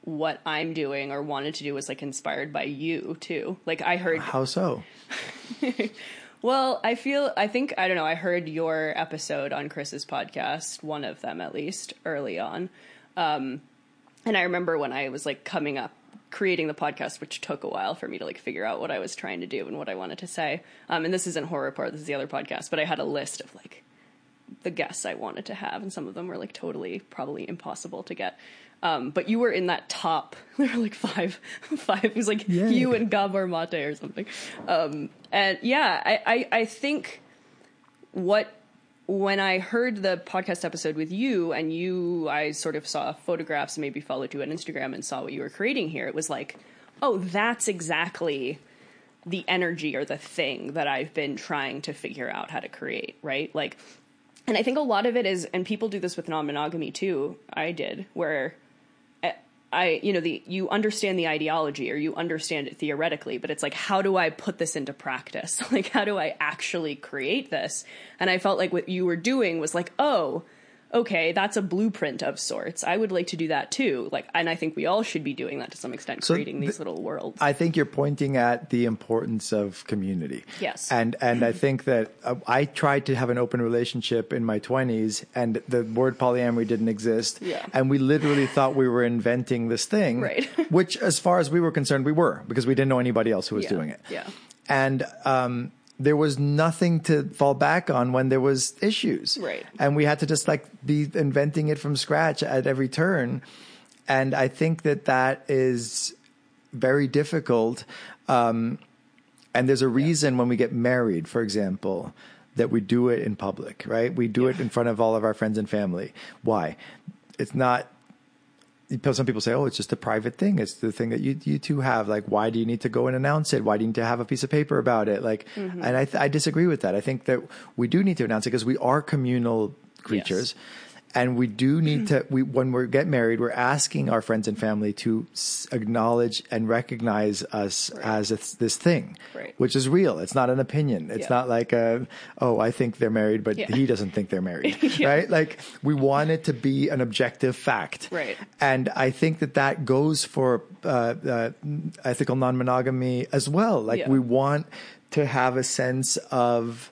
what I'm doing or wanted to do was like inspired by you too. Like I heard how so well, I feel I think I don't know, I heard your episode on Chris's podcast, one of them at least, early on. Um and I remember when I was like coming up creating the podcast, which took a while for me to like figure out what I was trying to do and what I wanted to say. Um and this isn't horror report, this is the other podcast, but I had a list of like the guests I wanted to have, and some of them were like totally probably impossible to get. Um, but you were in that top. There were like five, five. It was like Yay. you and Gabor Mate or something. Um, and yeah, I, I, I think what when I heard the podcast episode with you and you, I sort of saw photographs, maybe followed you on Instagram and saw what you were creating here. It was like, oh, that's exactly the energy or the thing that I've been trying to figure out how to create, right? Like, and I think a lot of it is, and people do this with non monogamy too. I did, where I- you know, the you understand the ideology or you understand it theoretically, but it's like, how do I put this into practice? Like, how do I actually create this? And I felt like what you were doing was like, oh, okay, that's a blueprint of sorts. I would like to do that too. Like, and I think we all should be doing that to some extent, So creating these little worlds. I think you're pointing at the importance of community. Yes. And and I think that uh, I tried to have an open relationship in my 20s and the word polyamory didn't exist. Yeah. And we literally thought we were inventing this thing. Right. which as far as we were concerned we were because we didn't know anybody else who was Yeah. doing it. Yeah. And um there was nothing to fall back on when there was issues. Right. And we had to just like be inventing it from scratch at every turn. And I think that that is very difficult. Um, and there's a reason when we get married, for example, that we do it in public, right? We do it in front of all of our friends and family. Why? It's not. Some people say, "Oh, it's just a private thing. It's the thing that you you two have. Like, why do you need to go and announce it? Why do you need to have a piece of paper about it? Like, Mm-hmm. and I I disagree with that. I think that we do need to announce it because we are communal creatures. And we do need to. We when we get married, we're asking our friends and family to acknowledge and recognize us as a, this thing, Right. which is real. It's not an opinion. It's Yeah. not like a, oh, I think they're married, but Yeah. he doesn't think they're married, right? Like we want it to be an objective fact, Right. And I think that that goes for uh, uh, ethical non-monogamy as well. Like Yeah. we want to have a sense of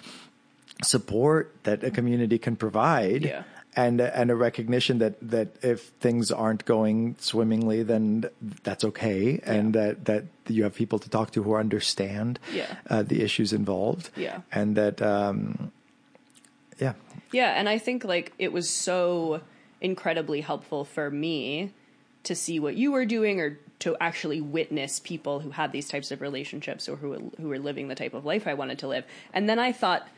support that a community can provide. Yeah. And, and a recognition that, that if things aren't going swimmingly, then that's okay, and that, that you have people to talk to who understand Yeah. uh, the issues involved, Yeah. and that um, yeah, Yeah, and I think like it was so incredibly helpful for me to see what you were doing or to actually witness people who had these types of relationships or who who were living the type of life I wanted to live. And then I thought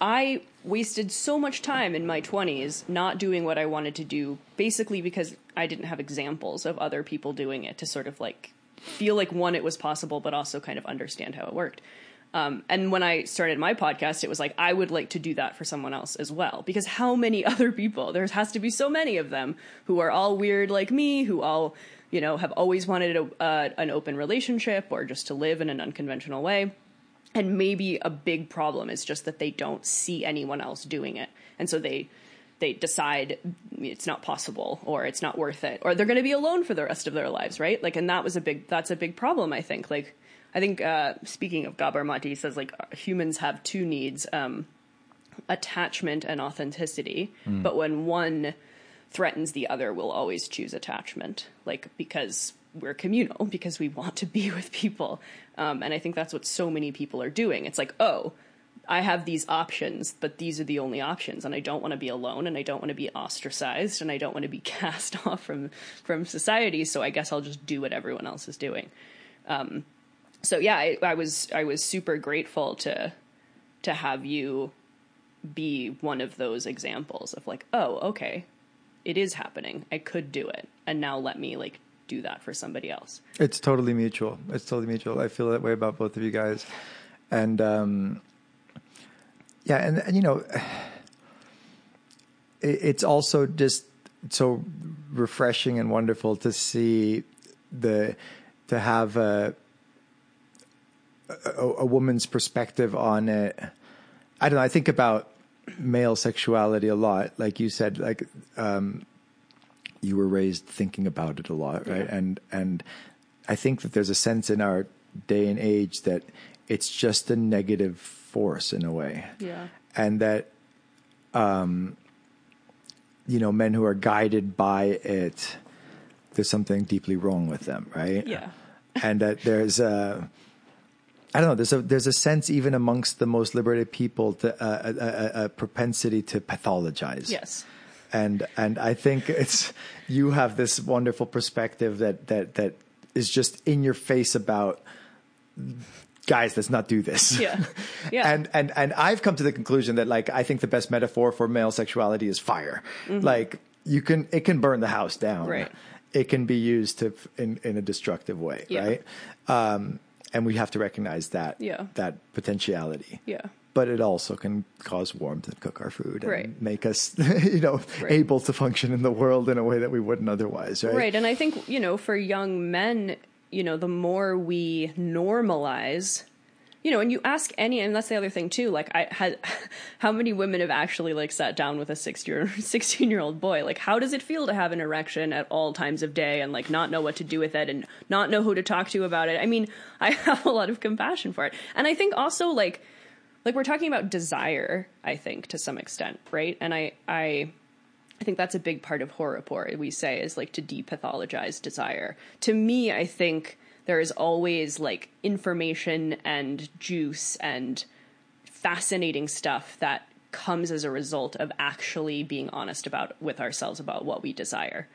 I wasted so much time in my 20s not doing what I wanted to do basically because I didn't have examples of other people doing it to sort of like feel like one it was possible but also kind of understand how it worked. Um, and when I started my podcast, it was like I would like to do that for someone else as well. Because how many other people? There has to be so many of them who are all weird like me, who all you know have always wanted a, uh, an open relationship or just to live in an unconventional way. And maybe a big problem is just that they don't see anyone else doing it, and so they they decide it's not possible or it's not worth it or they're going to be alone for the rest of their lives, right? Like, and that was a big that's a big problem. I think. Like, I think uh, speaking of Gabor Mate, he says like humans have two needs: um, attachment and authenticity. But when one threatens the other, we'll always choose attachment, like because we're communal, because we want to be with people. Um, and I think that's what so many people are doing. It's like, oh, I have these options, but these are the only options, and I don't want to be alone, and I don't want to be ostracized, and I don't want to be cast off from from society. So I guess I'll just do what everyone else is doing. Um, so yeah, I, I was I was super grateful to to have you be one of those examples of like, oh, okay, it is happening. I could do it, and now let me like do that for somebody else. It's totally mutual. It's totally mutual. I feel that way about both of you guys, and um, yeah, and, and you know, it, it's also just so refreshing and wonderful to see the to have a a, a woman's perspective on it. I don't know. I think about male sexuality a lot. Like you said, like um, you were raised thinking about it a lot, right? Yeah. And and I think that there's a sense in our day and age that it's just a negative force in a way, Yeah. and that um, you know men who are guided by it, there's something deeply wrong with them, right? Yeah. and that there's a I don't know. There's a there's a sense even amongst the most liberated people to uh, a, a, a propensity to pathologize. Yes. And and I think it's you have this wonderful perspective that that that is just in your face about guys. Let's not do this. Yeah. Yeah. and and and I've come to the conclusion that like I think the best metaphor for male sexuality is fire. Like you can it can burn the house down. Mm-hmm. Right. It can be used to in in a destructive way. Yeah. Right. Um, and we have to recognize that Yeah. that potentiality. Yeah. But it also can cause warmth and cook our food and Right. make us, you know, Right. able to function in the world in a way that we wouldn't otherwise, right? Right. And I think, you know, for young men, you know, the more we normalize, you know, and you ask any, and that's the other thing too, like I had, how many women have actually like sat down with a six year, 16 year old boy? Like, how does it feel to have an erection at all times of day and like not know what to do with it and not know who to talk to about it? I mean, I have a lot of compassion for it. And I think also like, like we're talking about desire, I think to some extent, right? And I, I, I think that's a big part of horror porn. we say is like to depathologize desire. To me, I think there is always like information and juice and fascinating stuff that comes as a result of actually being honest about with ourselves about what we desire.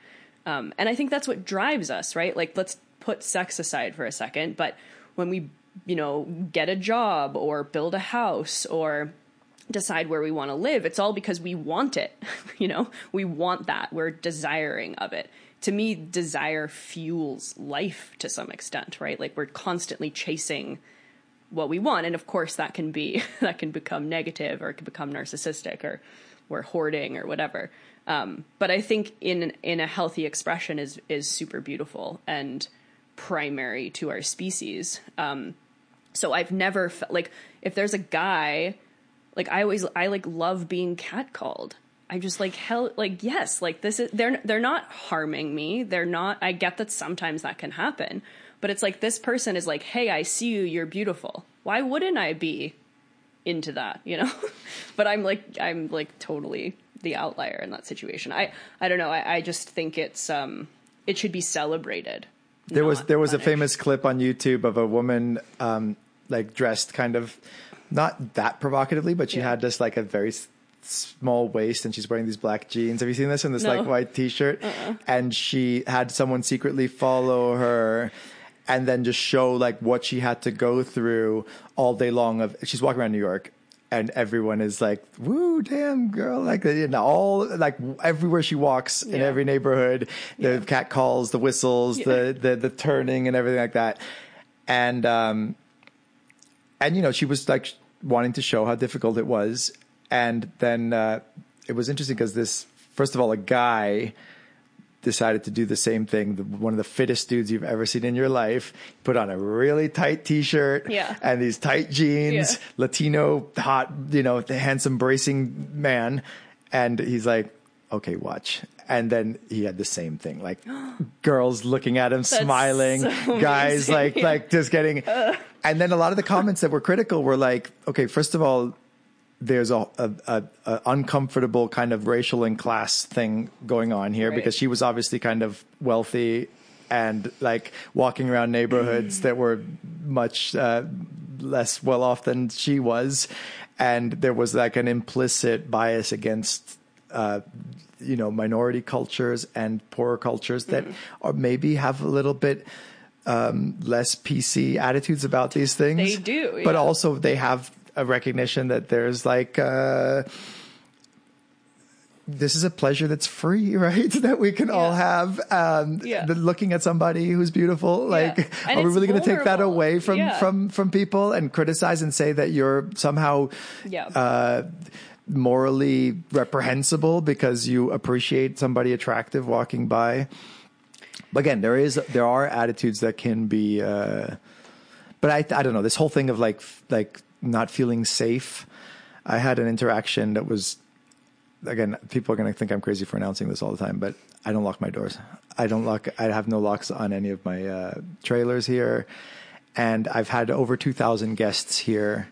Um, and I think that's what drives us, right? Like let's put sex aside for a second, but when we, you know, get a job or build a house or decide where we want to live, it's all because we want it. you know, we want that. We're desiring of it. To me, desire fuels life to some extent, right? Like we're constantly chasing what we want. And of course that can be, that can become negative or it can become narcissistic or we're hoarding or whatever. Um, but I think in, in a healthy expression is, is super beautiful and primary to our species. Um, so I've never felt like if there's a guy, like I always, I like love being catcalled. I'm just like hell, like yes, like this is they're they're not harming me. They're not. I get that sometimes that can happen, but it's like this person is like, hey, I see you. You're beautiful. Why wouldn't I be into that? You know, but I'm like I'm like totally the outlier in that situation. I I don't know. I, I just think it's um it should be celebrated. There was there was a famous clip on YouTube of a woman um, like dressed kind of not that provocatively, but she Yeah. had just like a very small waist and she's wearing these black jeans. Have you seen this in this No. Uh-uh. like white t-shirt? And she had someone secretly follow her and then just show like what she had to go through all day long of she's walking around New York and everyone is like, "Woo, damn girl!" Like you know, all like everywhere she walks in every neighborhood, the cat calls, the whistles, the, the the turning, and everything like that. And um, and you know, she was like wanting to show how difficult it was. And then uh, it was interesting because this, first of all, a guy decided to do the same thing. The, one of the fittest dudes you've ever seen in your life put on a really tight t-shirt Yeah. and these tight jeans, Yeah. Latino, hot, you know, the handsome, bracing man. And he's like, okay, watch. And then he had the same thing, like girls looking at him, smiling, so guys like, like just getting, and then a lot of the comments that were critical were like, okay, first of all, there's a, a, a, a uncomfortable kind of racial and class thing going on here Right. because she was obviously kind of wealthy and like walking around neighborhoods that were much uh, less well off than she was, and there was like an implicit bias against. Uh, you know, minority cultures and poorer cultures that are maybe have a little bit um, less PC attitudes about these things. They do, but also they have a recognition that there's like uh, this is a pleasure that's free, right? that we can all have. Um, Yeah. the- looking at somebody who's beautiful, like, And are we really going to take that away from Yeah. from from people and criticize and say that you're somehow Yeah. uh, morally reprehensible because you appreciate somebody attractive walking by? But again, there is there are attitudes that can be. Uh, but I I don't know this whole thing of like like not feeling safe. I had an interaction that was again people are going to think I'm crazy for announcing this all the time, but I don't lock my doors. I don't lock. I have no locks on any of my uh, trailers here, and I've had over two thousand guests here.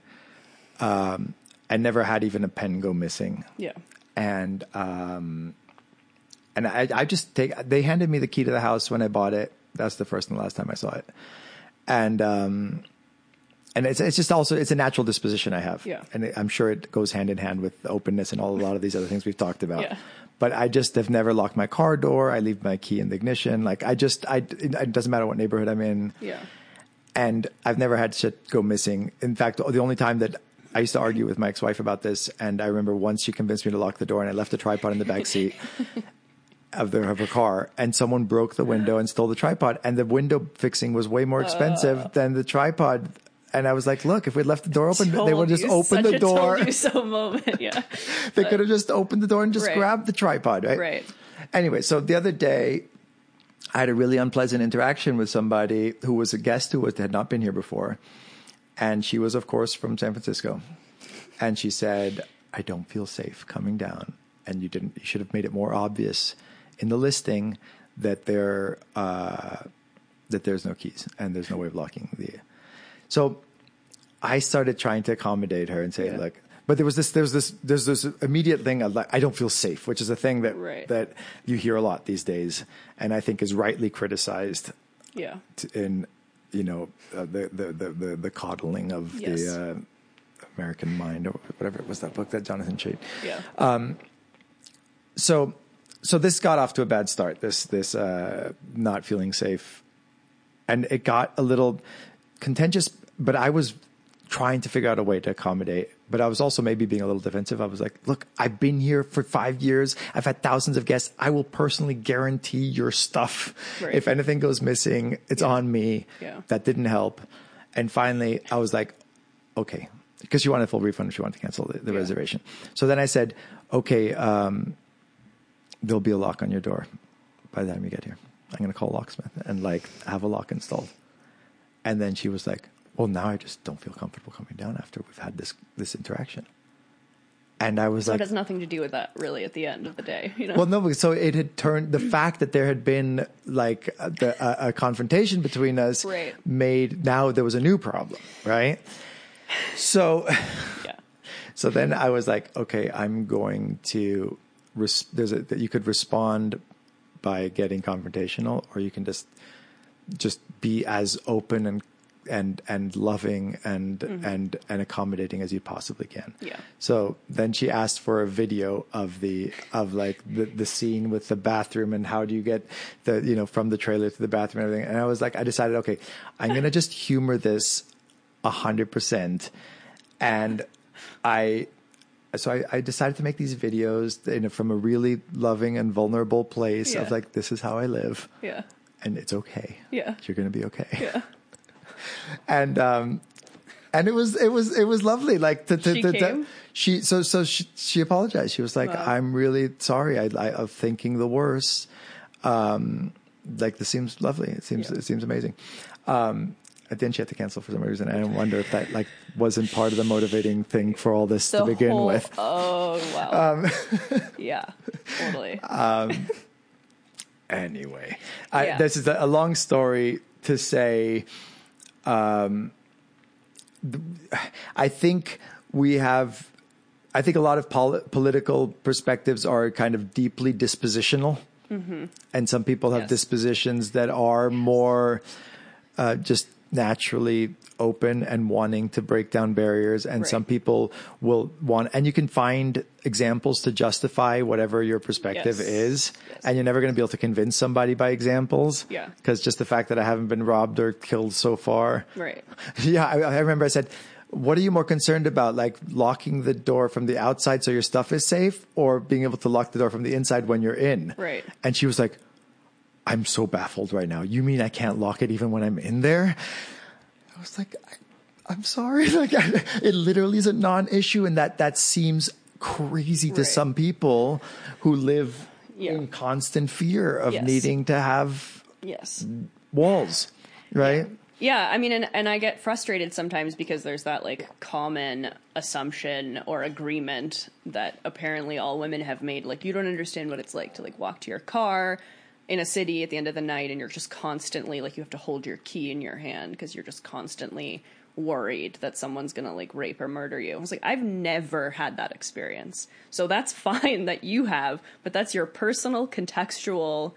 Um, I never had even a pen go missing Yeah. and um, and I, I just take. They handed me the key to the house when I bought it. That's the first and last time I saw it, and um, and it's it's just also it's a natural disposition I have. Yeah. and I'm sure it goes hand in hand with openness and all a lot of these other things we've talked about. Yeah. But I just have never locked my car door. I leave my key in the ignition. Like I just I it, it doesn't matter what neighborhood I'm in Yeah. and I've never had shit go missing. In fact, the only time that I used to argue with my ex-wife about this, and I remember once she convinced me to lock the door, and I left the tripod in the back seat of the of her car, and someone broke the window and stole the tripod, and the window fixing was way more expensive than the tripod. And I was like, "Look, if we'd left the door open, they would just open the door. Told you so moment. Yeah. they could have just opened the door and just Right. grabbed the tripod, right? Right. Anyway, so the other day, I had a really unpleasant interaction with somebody who was a guest who was, had not been here before. And she was, of course, from San Francisco. And she said, I don't feel safe coming down. And you didn't, you should have made it more obvious in the listing that there, uh, that there's no keys and there's no way of locking the. So I started trying to accommodate her and say, Yeah. look, but there was this, there was this, there's this immediate thing of like, I don't feel safe, which is a thing that, Right. that you hear a lot these days. And I think is rightly criticized Yeah. in, you know, uh, the, the, the, the, the coddling of Yes. the, uh, American mind or whatever it was that book that Jonathan Chait. Yeah. So, so this got off to a bad start. This, this, uh, not feeling safe and it got a little contentious. But I was trying to figure out a way to accommodate. But I was also maybe being a little defensive. I was like, look, I've been here for five years. I've had thousands of guests. I will personally guarantee your stuff. Right. If anything goes missing, it's on me. Yeah. That didn't help. And finally, I was like, okay, because she wanted a full refund. She wanted to cancel the, the Yeah. reservation. So then I said, okay, um, there'll be a lock on your door by the time you get here. I'm going to call a locksmith and like have a lock installed. And then she was like, well, now I just don't feel comfortable coming down after we've had this, this interaction. And I was So it has nothing to do with that, really, at the end of the day. You know? well, no, so it had turned the fact that there had been like a, the, a, a confrontation between us Right. made now there was a new problem, right? So, yeah. so then I was like, okay, I'm going to. Res- there's a that you could respond by getting confrontational, or you can just just be as open and and and loving and mm-hmm. and and accommodating as you possibly can. Yeah. So then she asked for a video of the of like the the scene with the bathroom and how do you get the you know from the trailer to the bathroom and everything. And I was like, I decided, okay, I'm gonna just humor this a hundred percent, and I. So I, I decided to make these videos in a, from a really loving and vulnerable place Yeah. of like, this is how I live Yeah. and it's okay. Yeah. You're going to be okay. Yeah. And, um, and it was, it was, it was lovely. Like to, to, She to- to- came? she, so, so she, she apologized. She was like, Wow. I'm really sorry. I, I, I'm thinking the worst. Um, like this seems lovely. It seems, Yeah. it seems amazing. Um, and then she had to cancel for some reason. And I wonder if that like wasn't part of the motivating thing for all this to begin whole- with. Oh, wow. Um, yeah. Totally. anyway, I, Yeah. this is a, long story to say. Um, I think we have. I think a lot of pol- political perspectives are kind of deeply dispositional, and some people have Yes. dispositions that are more uh, just naturally open and wanting to break down barriers and Right. some people will want and you can find examples to justify whatever your perspective Yes. is Yes. and you're never going to be able to convince somebody by examples Yeah. because just the fact that i haven't been robbed or killed so far right. yeah I, I remember i said what are you more concerned about like locking the door from the outside so your stuff is safe or being able to lock the door from the inside when you're in Right. and she was like i'm so baffled right now you mean i can't lock it even when i'm in there i was like I, i'm sorry like I, it literally is a non-issue and that that seems crazy to Right. some people who live Yeah. in constant fear of Yes. needing to have Yes. walls right Yeah, I mean, and, and I get frustrated sometimes because there's that like common assumption or agreement that apparently all women have made. Like, you don't understand what it's like to like walk to your car in a city at the end of the night and you're just constantly like you have to hold your key in your hand because you're just constantly worried that someone's gonna like rape or murder you. I was like, I've never had that experience. So that's fine that you have, but that's your personal contextual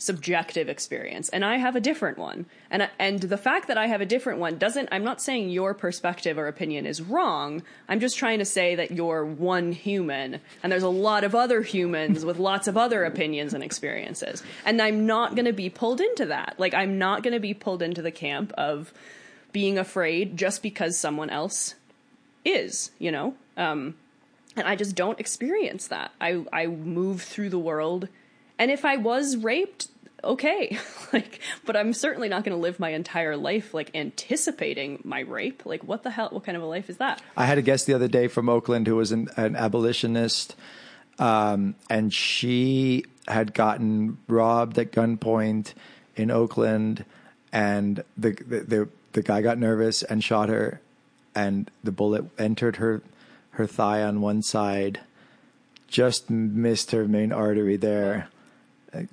subjective experience and I have a different one. And and the fact that I have a different one doesn't I'm not saying your perspective or opinion is wrong. I'm just trying to say that you're one human and there's a lot of other humans with lots of other opinions and experiences. And I'm not going to be pulled into that. Like I'm not going to be pulled into the camp of being afraid just because someone else is, you know? Um and I just don't experience that. I I move through the world and if I was raped, okay. like but I'm certainly not going to live my entire life like anticipating my rape. Like what the hell what kind of a life is that? I had a guest the other day from Oakland who was an, an abolitionist, um, and she had gotten robbed at gunpoint in Oakland, and the, the the the guy got nervous and shot her, and the bullet entered her her thigh on one side, just missed her main artery there,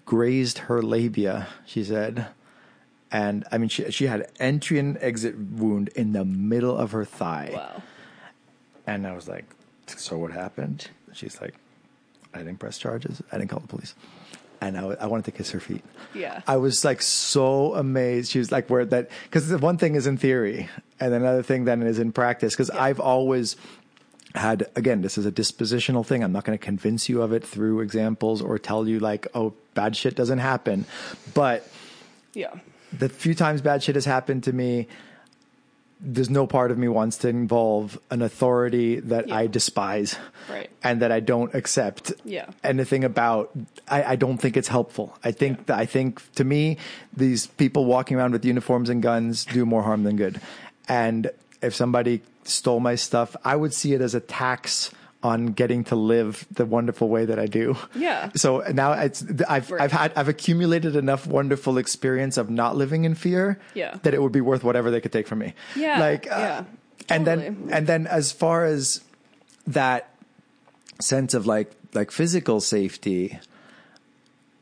grazed her labia. She said. And I mean, she she had entry and exit wound in the middle of her thigh. Wow. And I was like, so what happened? She's like, I didn't press charges. I didn't call the police. And I, I wanted to kiss her feet. Yeah. I was like so amazed. She was like, where that, because the one thing is in theory, and another thing then is in practice. Because I've always had, again, this is a dispositional thing. I'm not going to convince you of it through examples or tell you, like, oh, bad shit doesn't happen. But Yeah. the few times bad shit has happened to me, there's no part of me wants to involve an authority that I despise Right. and that I don't accept Yeah. anything about. I, I don't think it's helpful. I think that I think to me, these people walking around with uniforms and guns do more harm than good. And if somebody stole my stuff, I would see it as a tax on getting to live the wonderful way that I do. Yeah. So now it's I've Right. I've had I've accumulated enough wonderful experience of not living in fear Yeah. that it would be worth whatever they could take from me. Yeah, Like uh, yeah, and then and then as far as that sense of like like physical safety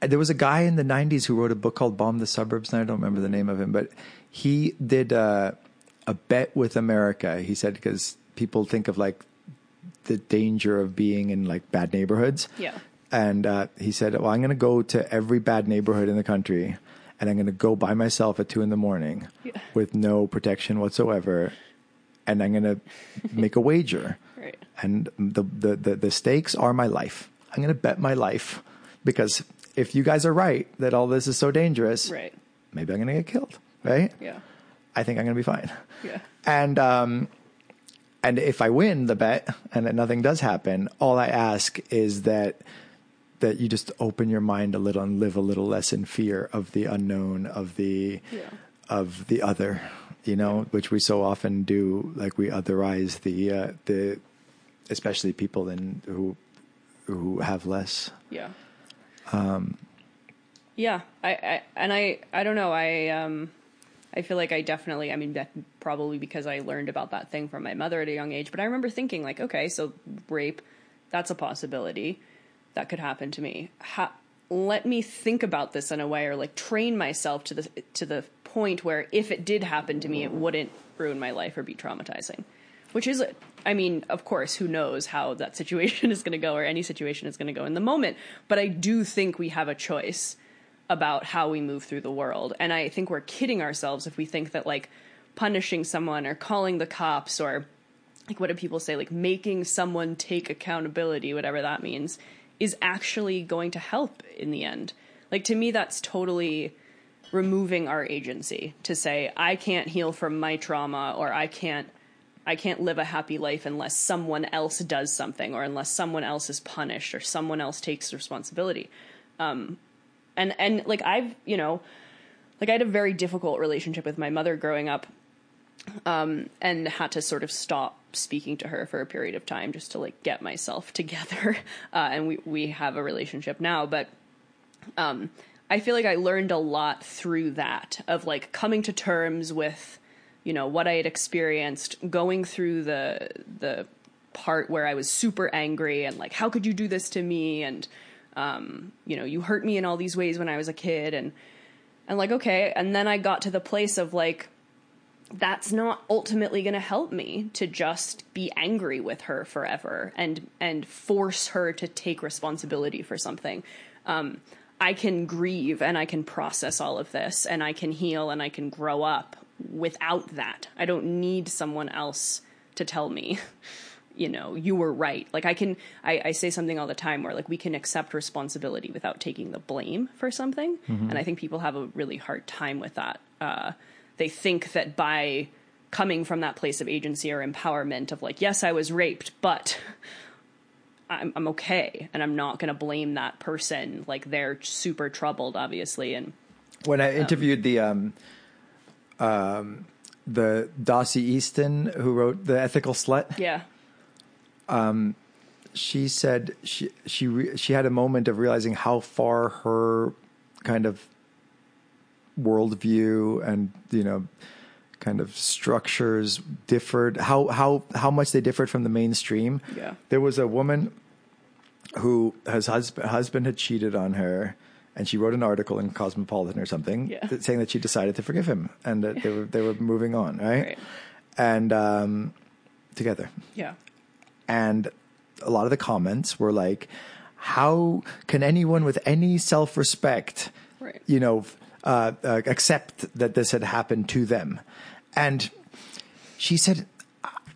there was a guy in the 90s who wrote a book called Bomb the Suburbs and I don't remember the name of him but he did a, a bet with America he said because people think of like the danger of being in like bad neighborhoods Yeah. and uh, he said well I'm going to go to every bad neighborhood in the country and I'm going to go by myself at two in the morning Yeah. with no protection whatsoever and I'm going to make a wager Right. and the, the, the, the stakes are my life. I'm going to bet my life because if you guys are right that all this is so dangerous, Right. maybe I'm going to get killed, right? Yeah. I think I'm going to be fine. Yeah. And, um, and if I win the bet and that nothing does happen, all I ask is that, that you just open your mind a little and live a little less in fear of the unknown, of the, Yeah. of the other, you know, which we so often do. Like we otherize the, uh, the, especially people in who, who have less. Yeah. Um, yeah. I, I, and I, I don't know. I, um, I feel like I definitely, I mean, that probably because I learned about that thing from my mother at a young age, but I remember thinking like, okay, so rape, that's a possibility that could happen to me. Ha- let me think about this in a way or like train myself to the, to the point where if it did happen to me, it wouldn't ruin my life or be traumatizing. Which is, I mean, of course, who knows how that situation is going to go or any situation is going to go in the moment. But I do think we have a choice about how we move through the world. And I think we're kidding ourselves if we think that, like, punishing someone or calling the cops or, like, what do people say, like, making someone take accountability, whatever that means, is actually going to help in the end. Like, to me, that's totally removing our agency to say I can't heal from my trauma or I can't I can't live a happy life unless someone else does something or unless someone else is punished or someone else takes responsibility. Um and and like I've, you know, like I had a very difficult relationship with my mother growing up. Um and had to sort of stop speaking to her for a period of time just to like get myself together. Uh and we we have a relationship now, but um I feel like I learned a lot through that of like coming to terms with, you know, what I had experienced, going through the the part where I was super angry and like, how could you do this to me? And um, you know, you hurt me in all these ways when I was a kid and and like, okay, and then I got to the place of like that's not ultimately going to help me to just be angry with her forever and and force her to take responsibility for something. Um, I can grieve and I can process all of this and I can heal and I can grow up without that. I don't need someone else to tell me, you know, you were right. Like I can, I, I say something all the time where like we can accept responsibility without taking the blame for something. And I think people have a really hard time with that. Uh, they think that by coming from that place of agency or empowerment of like, yes, I was raped, but I'm, I'm okay and I'm not going to blame that person. Like they're super troubled, obviously. And When I interviewed the um, um, the Dossie Easton who wrote the Ethical Slut, yeah, she said she she re- she had a moment of realizing how far her kind of worldview and you know kind of structures differed how how how much they differed from the mainstream Yeah. there was a woman who his husband husband had cheated on her and she wrote an article in Cosmopolitan or something Yeah. that- saying that she decided to forgive him and that they were they were moving on right, Right. and um together yeah, and a lot of the comments were like how can anyone with any self-respect Right. you know uh, uh, accept that this had happened to them and she said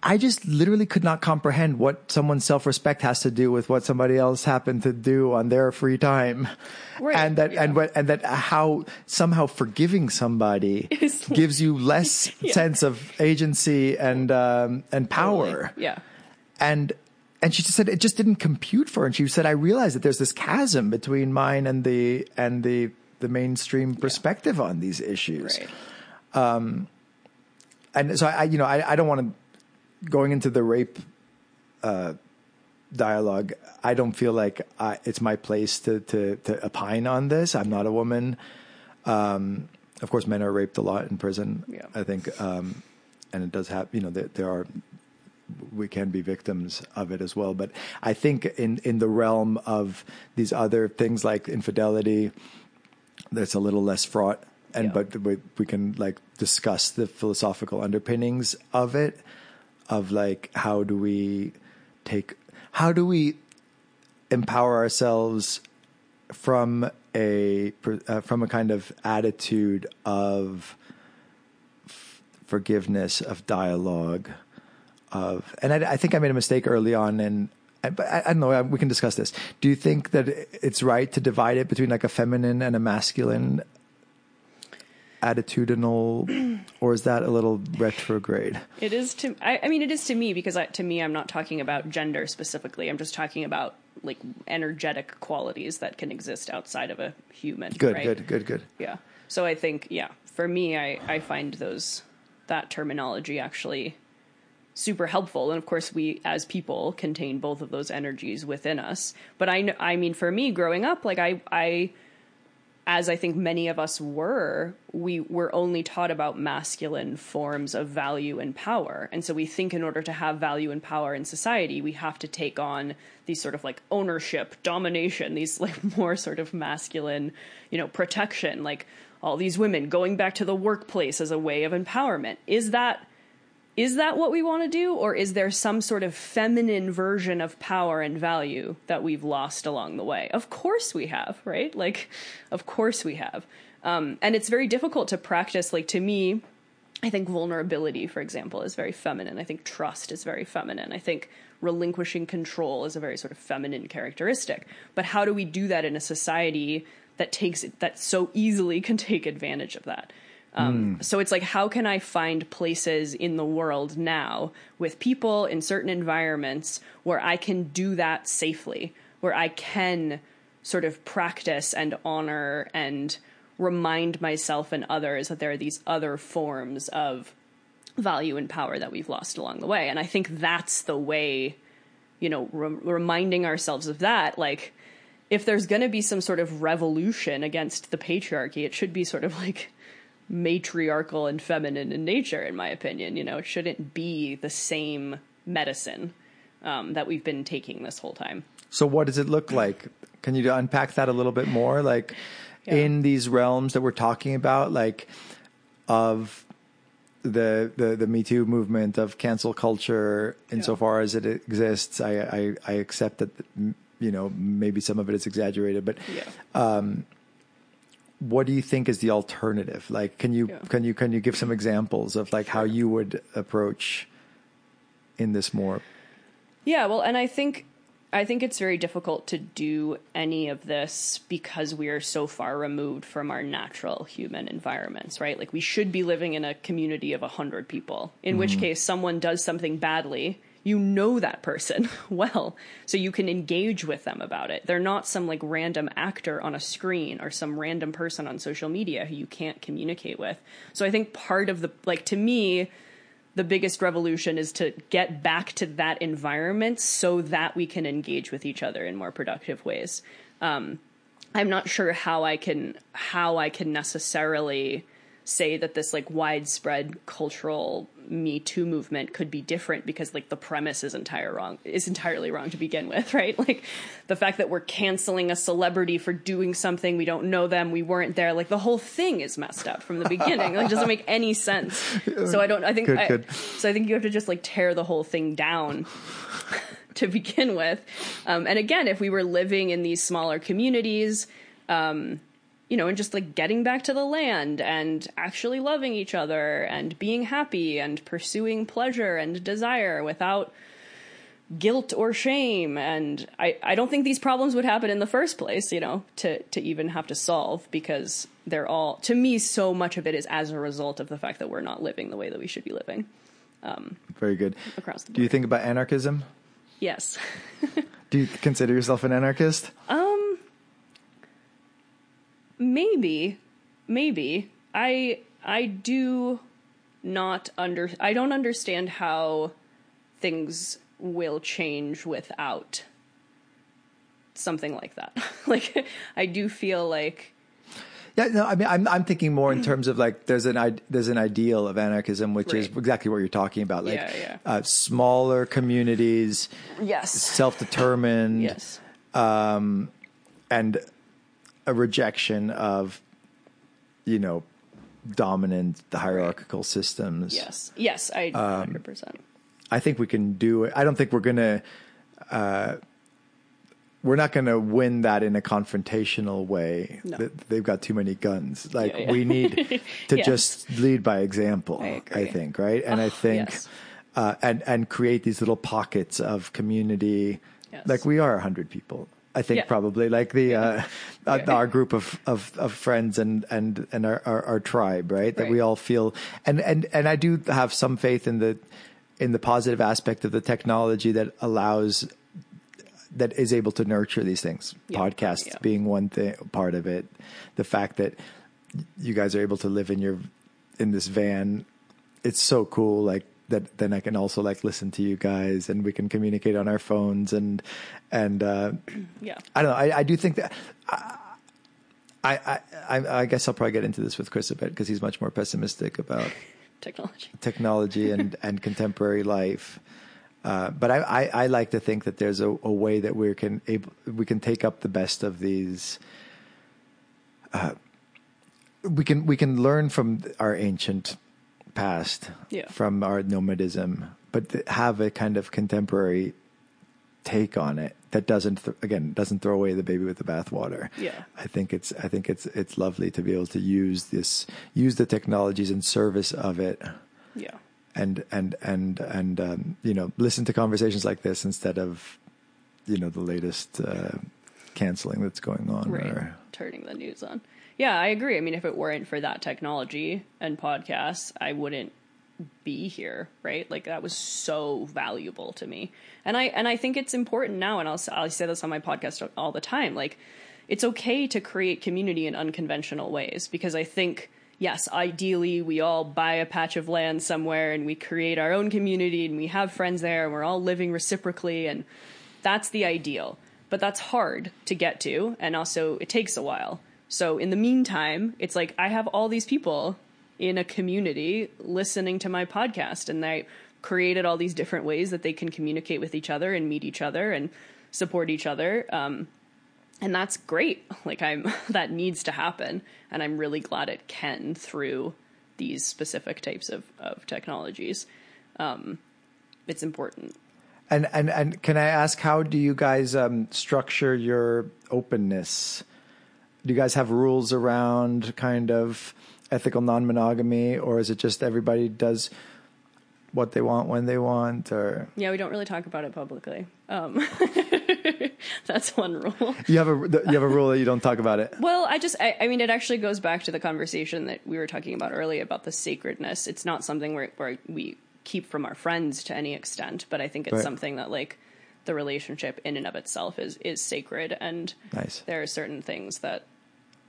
I just literally could not comprehend what someone's self respect has to do with what somebody else happened to do on their free time. Right, And that, and what, and that how somehow forgiving somebody gives you less sense of agency and, um, and power Yeah. And and she just said it just didn't compute for her. And she said, I realized that there's this chasm between mine and the and the the mainstream perspective on these issues. Right. And so I, you know, I, I don't want to going into the rape uh, dialogue. I don't feel like I, it's my place to, to to opine on this. I'm not a woman. Um, of course, men are raped a lot in prison. Yeah. I think, um, and it does have. You know, there, there are we can be victims of it as well. But I think in in the realm of these other things like infidelity, that's a little less fraught. And Yeah. but we, we can like discuss the philosophical underpinnings of it, of like how do we take how do we empower ourselves from a uh, from a kind of attitude of f- forgiveness of dialogue of and I, I think I made a mistake early on and I- but I, I don't know we can discuss this do you think that it's right to divide it between like a feminine and a masculine attitudinal or is that a little retrograde It is to. I, I mean, it is to me because I, to me, I'm not talking about gender specifically. I'm just talking about like energetic qualities that can exist outside of a human. good right? good good good Yeah. So I think, yeah, for me, I, I find those, that terminology actually super helpful. And of course, we as people contain both of those energies within us. But I, I mean, for me growing up, like I, I, as I think many of us were, we were only taught about masculine forms of value and power. And so we think in order to have value and power in society, we have to take on these sort of like ownership, domination, these like more sort of masculine, you know, protection, like all these women going back to the workplace as a way of empowerment. Is that is that what we want to do or is there some sort of feminine version of power and value that we've lost along the way? Of course we have right? Like of course we have. Um, and it's very difficult to practice like to me i think vulnerability for example is very feminine. I think trust is very feminine. I think relinquishing control is a very sort of feminine characteristic. But how do we do that in a society that takes that so easily can take advantage of that um, So it's like, how can I find places in the world now with people in certain environments where I can do that safely, where I can sort of practice and honor and remind myself and others that there are these other forms of value and power that we've lost along the way. And I think that's the way, you know, rem reminding ourselves of that, like, if there's going to be some sort of revolution against the patriarchy, it should be sort of like matriarchal and feminine in nature, in my opinion. You know, it shouldn't be the same medicine um, that we've been taking this whole time. So what does it look like? Can you unpack that a little bit more? Like in these realms that we're talking about, like of the the the Me Too movement of cancel culture, insofar as it exists, I I, I accept that you know maybe some of it is exaggerated, but Yeah. What do you think is the alternative? Like, can you Yeah. can you can you give some examples of like how you would approach in this more? Yeah, well, and I think I think it's very difficult to do any of this because we are so far removed from our natural human environments, right? Like we should be living in a community of 100 people. In which mm-hmm. case someone does something badly, you know that person well, so you can engage with them about it. They're not some like random actor on a screen or some random person on social media who you can't communicate with. So I think part of the like to me the biggest revolution is to get back to that environment so that we can engage with each other in more productive ways. Um, I'm not sure how I can how I can necessarily say that this like widespread cultural Me Too movement could be different because like the premise is entire wrong is entirely wrong to begin with, right? Like the fact that we're canceling a celebrity for doing something we don't know them, we weren't there, like the whole thing is messed up from the beginning. like it doesn't make any sense. So I don't I think Good, I, good. so I think you have to just like tear the whole thing down to begin with. Um, and again, if we were living in these smaller communities, um, you know, and just like getting back to the land and actually loving each other and being happy and pursuing pleasure and desire without guilt or shame. And I, I don't think these problems would happen in the first place, you know, to, to even have to solve because they're all, to me, so much of it is as a result of the fact that we're not living the way that we should be living um, Very good. across the. Do you think about anarchism? Yes. Do you consider yourself an anarchist? Um, maybe maybe i i do not under i don't understand how things will change without something like that. Like i do feel like Yeah, no, I mean, I'm I'm thinking more in terms of like there's an there's an ideal of anarchism, which is exactly what you're talking about, like Yeah, yeah. Uh, smaller communities, yes. self-determined, yes. um, and a rejection of, you know, dominant the hierarchical systems. yes yes i 100% I think we can do it. I don't think we're gonna. Uh, we're not going to win that in a confrontational way. No. They've got too many guns. Like Yeah, yeah. we need to Yes. just lead by example. I agree. think right, and I think, yes. uh, and and create these little pockets of community. Yes. Like we are a hundred people. I think Yeah. probably like the uh, Yeah. our group of, of, of friends and and and our, our, our tribe, right? That we all feel and and and I do have some faith in the in the positive aspect of the technology that allows that is able to nurture these things. Yeah. Podcasts Yeah. being one thing part of it. The fact that you guys are able to live in your in this van, it's so cool. Like that, then I can also like listen to you guys, and we can communicate on our phones and and uh, yeah I don't know. I, I do think that. I, I, I, I guess I'll probably get into this with Chris a bit because he's much more pessimistic about technology technology and, and contemporary life. Uh, but I, I, I like to think that there's a, a way that we can able, we can take up the best of these. Uh, we can we can learn from our ancient past, Yeah. from our nomadism, but have a kind of contemporary take on it that doesn't th- again doesn't throw away the baby with the bathwater. Yeah. I think it's I think it's it's lovely to be able to use this use the technologies in service of it yeah and and and and um, you know listen to conversations like this instead of you know the latest uh, canceling that's going on right or turning the news on yeah i agree. I mean if it weren't for that technology and podcasts i wouldn't be here right? Like that was so valuable to me. And i and i think it's important now and i'll, I'll say this on my podcast all the time like it's okay to create community in unconventional ways because i think yes ideally we all buy a patch of land somewhere and we create our own community and we have friends there and we're all living reciprocally and that's the ideal. But that's hard to get to and also it takes a while so in the meantime it's like i have all these people in a community listening to my podcast and I created all these different ways that they can communicate with each other and meet each other and support each other um, and that's great. Like i'm that needs to happen and i'm really glad it can through these specific types of, of technologies. Um, it's important. And and and can I ask how do you guys um, structure your openness? Do you guys have rules around kind of ethical non-monogamy, or is it just everybody does what they want when they want, or Yeah, we don't really talk about it publicly. Um, that's one rule. you have a you have a rule that you don't talk about it? Well, I just, I, I mean, it actually goes back to the conversation that we were talking about earlier about the sacredness. It's not something where, where we keep from our friends to any extent, but I think it's Right. something that, like, the relationship in and of itself is is sacred, and Nice. there are certain things that,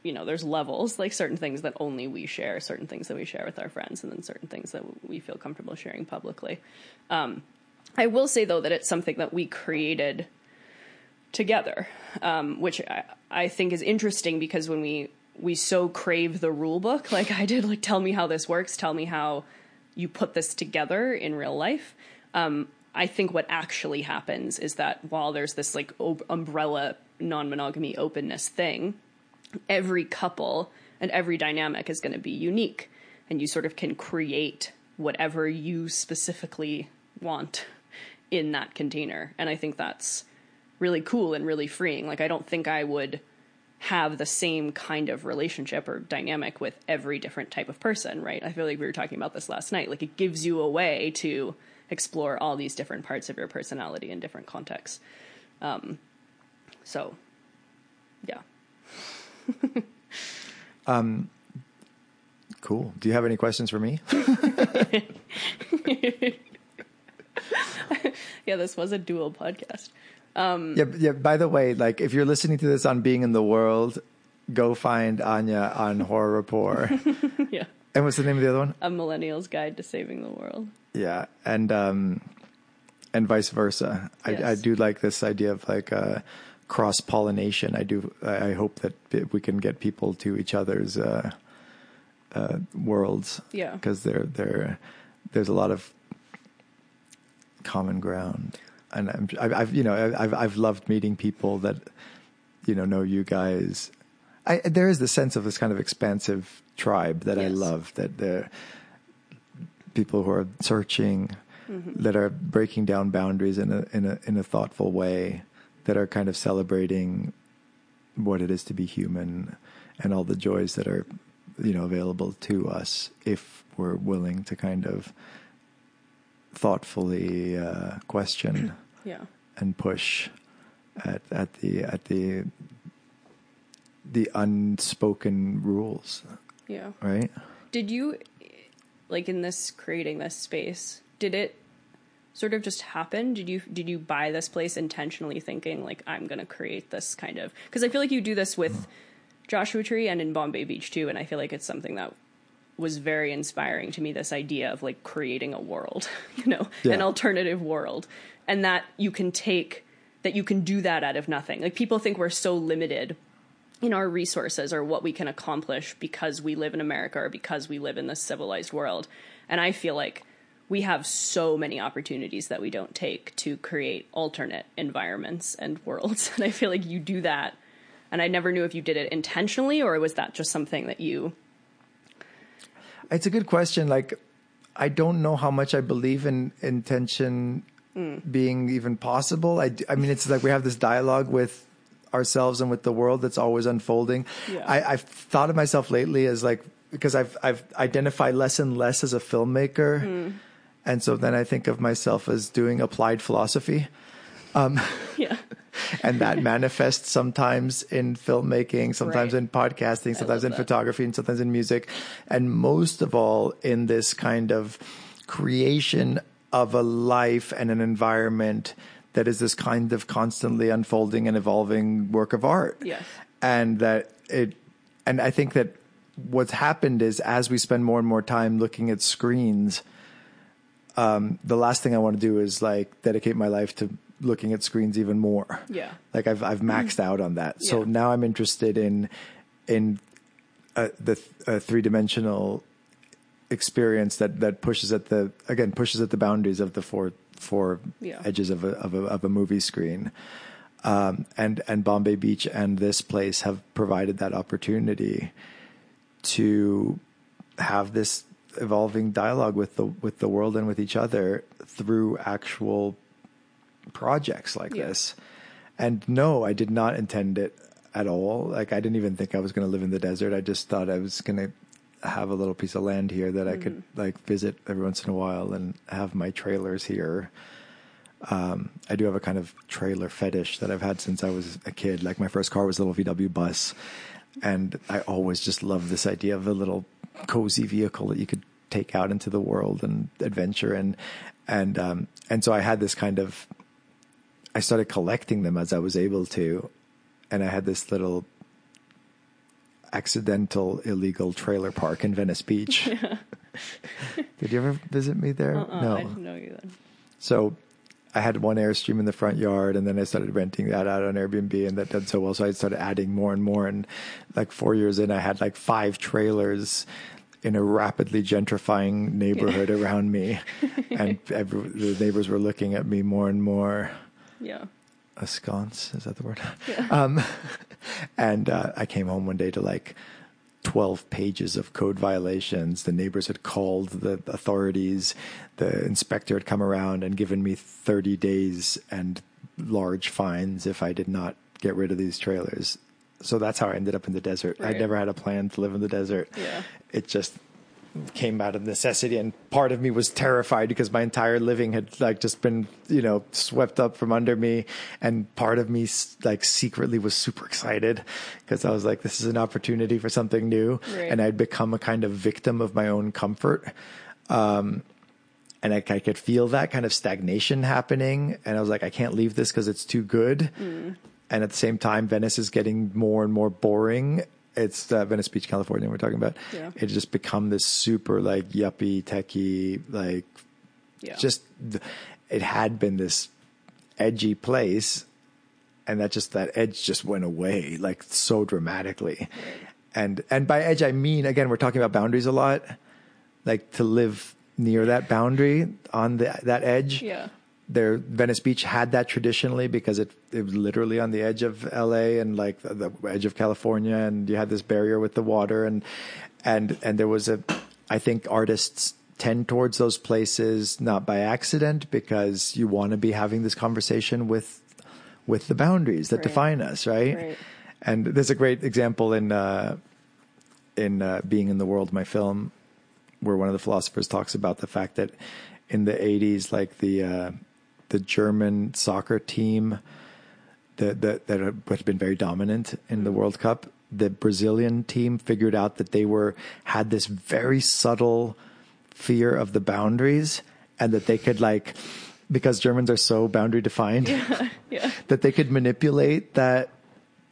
you know, there's levels, like certain things that only we share, certain things that we share with our friends, and then certain things that we feel comfortable sharing publicly. Um, I will say though that it's something that we created together, um, which I, I think is interesting because when we we so crave the rule book, like I did, like tell me how this works, tell me how you put this together in real life. Um, I think what actually happens is that while there's this like ob- umbrella non-monogamy openness thing, every couple and every dynamic is going to be unique, and you sort of can create whatever you specifically want in that container. And I think that's really cool and really freeing. Like I don't think I would have the same kind of relationship or dynamic with every different type of person, right? I feel like we were talking about this last night. Like it gives you a way to explore all these different parts of your personality in different contexts. Um, so, yeah. Cool. Do you have any questions for me? Yeah, this was a dual podcast. yeah, yeah. By the way, like if you're listening to this on Being in the World, go find Anya on Horror Rapport. yeah. and what's the name of the other one? A Millennial's Guide to Saving the World. Yeah, and um, and vice versa. I, I do like this idea of like uh, cross pollination. I do. I hope that we can get people to each other's uh, uh, worlds. Yeah. because there there there's a lot of common ground, and I'm, I've, I've you know I've I've loved meeting people that you know know you guys. I, there is the sense of this kind of expansive tribe that I love. That they're people who are searching, that are breaking down boundaries in a in a in a thoughtful way, that are kind of celebrating what it is to be human and all the joys that are you know available to us if we're willing to kind of thoughtfully uh, question Yeah. and push at at the at the the unspoken rules, Yeah. right? Did you, like in this creating this space, did it sort of just happen? Did you did you buy this place intentionally thinking like I'm going to create this kind of because I feel like you do this with Joshua Tree and in Bombay Beach too, and I feel like it's something that was very inspiring to me. This idea of like creating a world, you know, an alternative world, and that you can take that you can do that out of nothing. Like people think we're so limited in our resources or what we can accomplish because we live in America or because we live in this civilized world. And I feel like we have so many opportunities that we don't take to create alternate environments and worlds. And I feel like you do that. And I never knew if you did it intentionally or was that just something that you It's a good question. Like, I don't know how much I believe in intention mm. being even possible. I, I mean, it's like we have this dialogue with ourselves and with the world that's always unfolding. Yeah. I, I've thought of myself lately as like because I've I've identified less and less as a filmmaker, hmm. and so then I think of myself as doing applied philosophy. Um, yeah. and that manifests sometimes in filmmaking, sometimes Right. in podcasting, sometimes in that. photography, and sometimes in music, and most of all in this kind of creation of a life and an environment that is this kind of constantly unfolding and evolving work of art. Yes. And that it, and I think that what's happened is as we spend more and more time looking at screens, um, the last thing I want to do is like dedicate my life to looking at screens even more. Yeah. Like I've I've maxed out on that. So Yeah. now I'm interested in in uh, the th- uh, three dimensional experience that that pushes at the again pushes at the boundaries of the four four Yeah. edges of a, of a of a movie screen. Um, and and Bombay Beach and this place have provided that opportunity to have this evolving dialogue with the with the world and with each other through actual projects like Yeah. this. And no, I did not intend it at all. Like I didn't even think I was going to live in the desert. I just thought I was going to have a little piece of land here that I could like visit every once in a while and have my trailers here. Um, I do have a kind of trailer fetish that I've had since I was a kid. Like my first car was a little VW bus, and I always just loved this idea of a little cozy vehicle that you could take out into the world and adventure and and um, and so I had this kind of I started collecting them as I was able to, and I had this little accidental illegal trailer park in Venice Beach. Did you ever visit me there? Uh-uh, no. I didn't know you then. So I had one Airstream in the front yard, and then I started renting that out on Airbnb, and that did so well. So I started adding more and more. And like four years in, I had like five trailers in a rapidly gentrifying neighborhood around me, and every, the neighbors were looking at me more and more Yeah. askance is that the word um and uh, i came home one day to like 12 pages of code violations the neighbors had called the authorities the inspector had come around and given me 30 days and large fines if i did not get rid of these trailers So that's how I ended up in the desert. I Right. never had a plan to live in the desert. Yeah. It just came out of necessity and part of me was terrified because my entire living had like just been you know swept up from under me and part of me like secretly was super excited because i was like this is an opportunity for something new Right. and i'd become a kind of victim of my own comfort. Um and I, I could feel that kind of stagnation happening and i was like i can't leave this because it's too good. And at the same time venice is getting more and more boring it's uh, venice beach california we're talking about Yeah. it just become this super like yuppie techie like Yeah. just it had been this edgy place and that just that edge just went away like so dramatically and and by edge i mean again we're talking about boundaries a lot like to live near that boundary on the, that edge Yeah. There Venice Beach had that traditionally because it it was literally on the edge of LA and like the, the edge of California and you had this barrier with the water and and and there was a I think artists tend towards those places not by accident because you want to be having this conversation with with the boundaries that Right. define us right? Right. and there's a great example in uh in uh, being in the world my film where one of the philosophers talks about the fact that in the 80s like the uh, the German soccer team that that that had been very dominant in the World Cup the Brazilian team figured out that they were had this very subtle fear of the boundaries and that they could like because Germans are so boundary defined Yeah. that they could manipulate that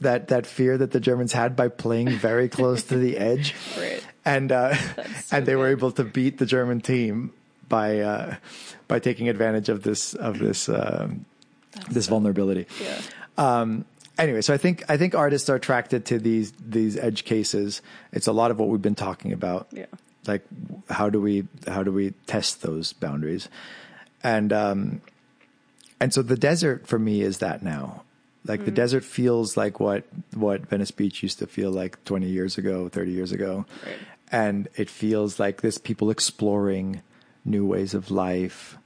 that that fear that the Germans had by playing very close to the edge Right. and uh, so and they were able to beat the German team by uh, by taking advantage of this of this um, this vulnerability. Yeah. Um, anyway, so I think I think artists are attracted to these these edge cases. It's a lot of what we've been talking about. Yeah. Like how do we how do we test those boundaries? And um, and so the desert for me is that now. Like the desert feels like what what Venice Beach used to feel like 20 years ago, 30 years ago. Right. And it feels like this people exploring new ways of life,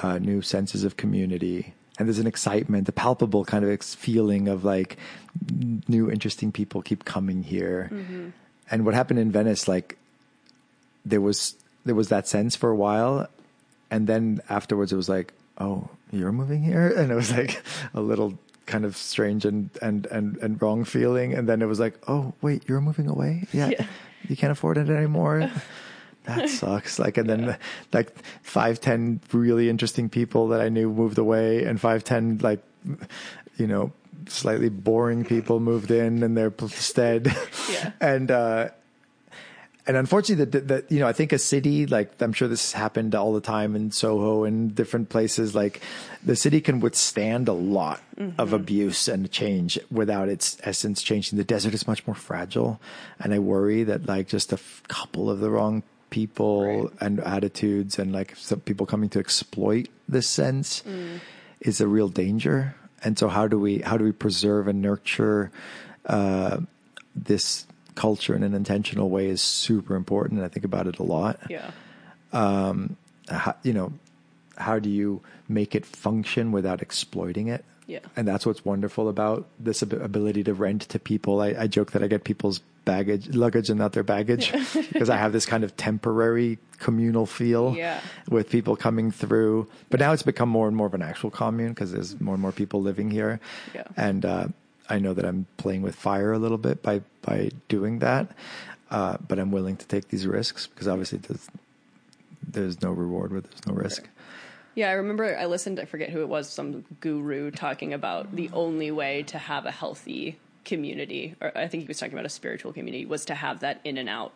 uh, new senses of community. And there's an excitement, a palpable kind of ex- feeling of like new interesting people keep coming here. And what happened in Venice, like there was there was that sense for a while, and then afterwards it was like, oh, you're moving here, and it was like a little kind of strange and and and and wrong feeling, and then it was like, oh, wait, you're moving away, yeah, Yeah. you can't afford it anymore. That sucks. Like, and then like five, ten really interesting people that I knew moved away, and five, ten like, you know, slightly boring people moved in in their stead. Yeah. and uh, and unfortunately, that that you know, I think a city like I'm sure this has happened all the time in Soho and different places. Like the city can withstand a lot of abuse and change without its essence changing. The desert is much more fragile, and I worry that like just a f- couple of the wrong people Right. and attitudes and like some people coming to exploit this sense is a real danger. And so, how do we how do we preserve and nurture uh, this culture in an intentional way is super important. And I think about it a lot. Yeah. How, you know, how do you make it function without exploiting it? Yeah. And that's what's wonderful about this ab- ability to rent to people. I, I joke that I get people's baggage, luggage, and not their baggage because I have this kind of temporary communal feel Yeah. with people coming through. But now it's become more and more of an actual commune because there's more and more people living here. Yeah. And uh, I know that I'm playing with fire a little bit by by doing that. Uh, but I'm willing to take these risks because obviously there's, there's no reward where there's no risk. Yeah, I remember I listened, I forget who it was, some guru talking about the only way to have a healthy community, or I think he was talking about a spiritual community, was to have that in and out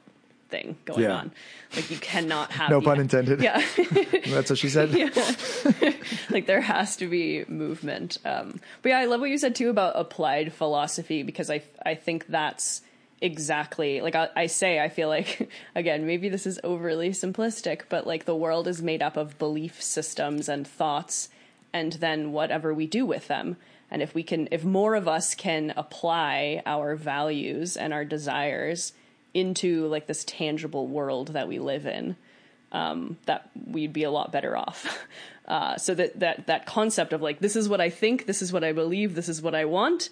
thing going Yeah. on. Like you cannot have No the- pun intended. Yeah. That's what she said. like there has to be movement. Um, but yeah, I love what you said too about applied philosophy because I I think that's exactly like I, I say I feel like again maybe this is overly simplistic, but like the world is made up of belief systems and thoughts, and then whatever we do with them. And if we can, if more of us can apply our values and our desires into like this tangible world that we live in, um, that we'd be a lot better off. Uh, so that that that concept of like this is what I think, this is what I believe, this is what I want,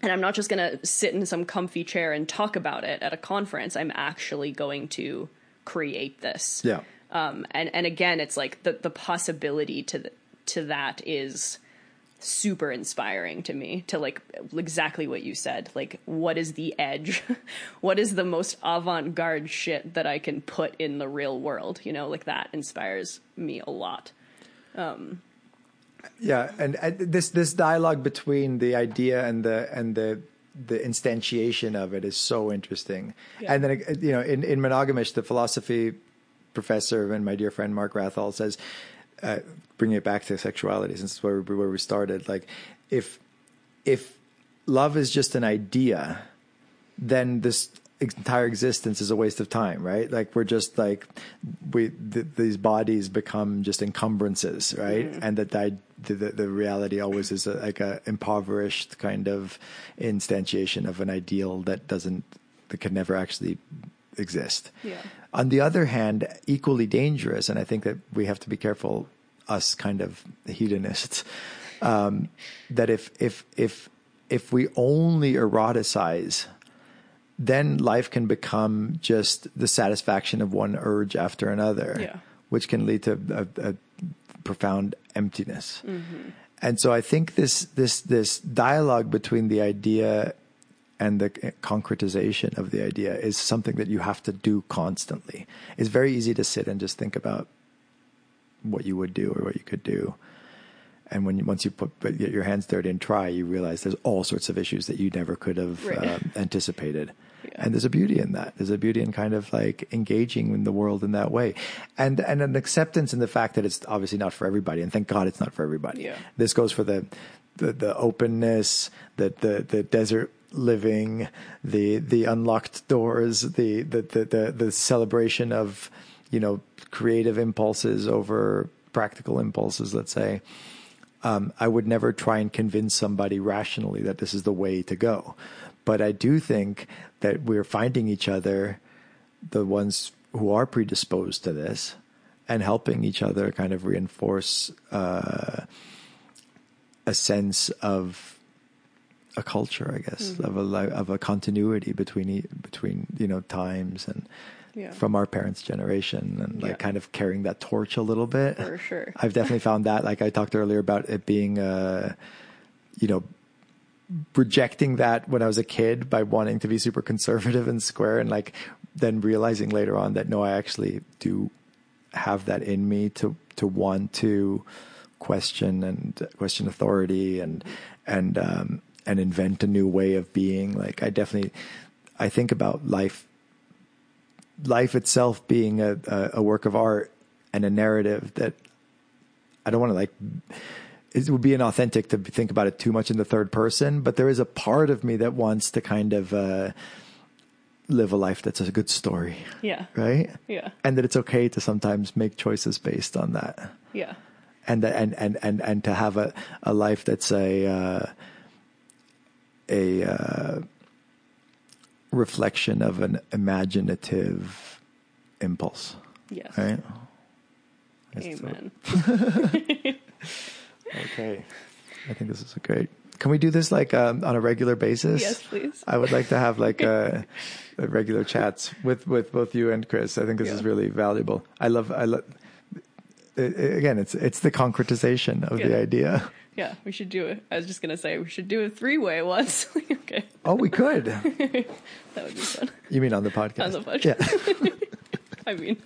and I'm not just going to sit in some comfy chair and talk about it at a conference. I'm actually going to create this. Yeah. Um, and and again, it's like the the possibility to th- to that is super inspiring to me to like exactly what you said like what is the edge? What is the most avant-garde shit that i can put in the real world? You know like that inspires me a lot. Um, yeah, and, and this this dialogue between the idea and the and the the instantiation of it is so interesting. And then you know, in in Monogamish, the philosophy professor and my dear friend Mark Wrathall says, uh, bringing it back to sexuality, since it's where we, where we started, like if if love is just an idea, then this entire existence is a waste of time, right? Like we're just like we th- these bodies become just encumbrances, right? And that the, the the reality always is a, like a impoverished kind of instantiation of an ideal that doesn't that can never actually exist. Yeah. On the other hand, equally dangerous, and I think that we have to be careful, us kind of hedonists, um, that if if if if we only eroticize, then life can become just the satisfaction of one urge after another, Yeah. which can lead to a, a profound emptiness. And so I think this this this dialogue between the idea and the concretization of the idea is something that you have to do constantly. It's very easy to sit and just think about what you would do or what you could do. And when you, once you put get your hands dirty and try, you realize there's all sorts of issues that you never could have Right. um, anticipated. And there's a beauty in that. There's a beauty in kind of like engaging in the world in that way, and and an acceptance in the fact that it's obviously not for everybody. And thank God it's not for everybody. Yeah. This goes for the the, the openness, the, the the desert living, the the unlocked doors, the the the the, the celebration of you know creative impulses over practical impulses. Let's say um, I would never try and convince somebody rationally that this is the way to go. But I do think that we're finding each other, the ones who are predisposed to this, and helping each other kind of reinforce uh, a sense of a culture, I guess, of a li- of a continuity between between you know times and Yeah. from our parents' generation, and like Yeah. kind of carrying that torch a little bit. For sure. I've definitely found that. Like I talked earlier about it being, uh, you know, rejecting that when I was a kid by wanting to be super conservative and square, and like then realizing later on that no, I actually do have that in me to to want to question and question authority and and um, and invent a new way of being. Like I definitely, I think about life life itself being a, a, a work of art and a narrative that I don't want to like. It would be inauthentic to think about it too much in the third person, but there is a part of me that wants to kind of uh, live a life that's a good story, Yeah. right? Yeah. And that it's okay to sometimes make choices based on that, Yeah. and that, and and and and to have a a life that's a uh, a uh, reflection of an imaginative impulse, Yes. right? Amen. Okay. I think this is a great. Can we do this like um, on a regular basis? Yes, please. I would like to have like a, a regular chats with with both you and Chris. I think this is really valuable. I love I love again it's it's the concretization of the idea. Yeah, we should do it. I was just gonna say we should do a three way once. okay, Oh, we could. that would be fun. You mean on the podcast? On the podcast. Yeah. I mean,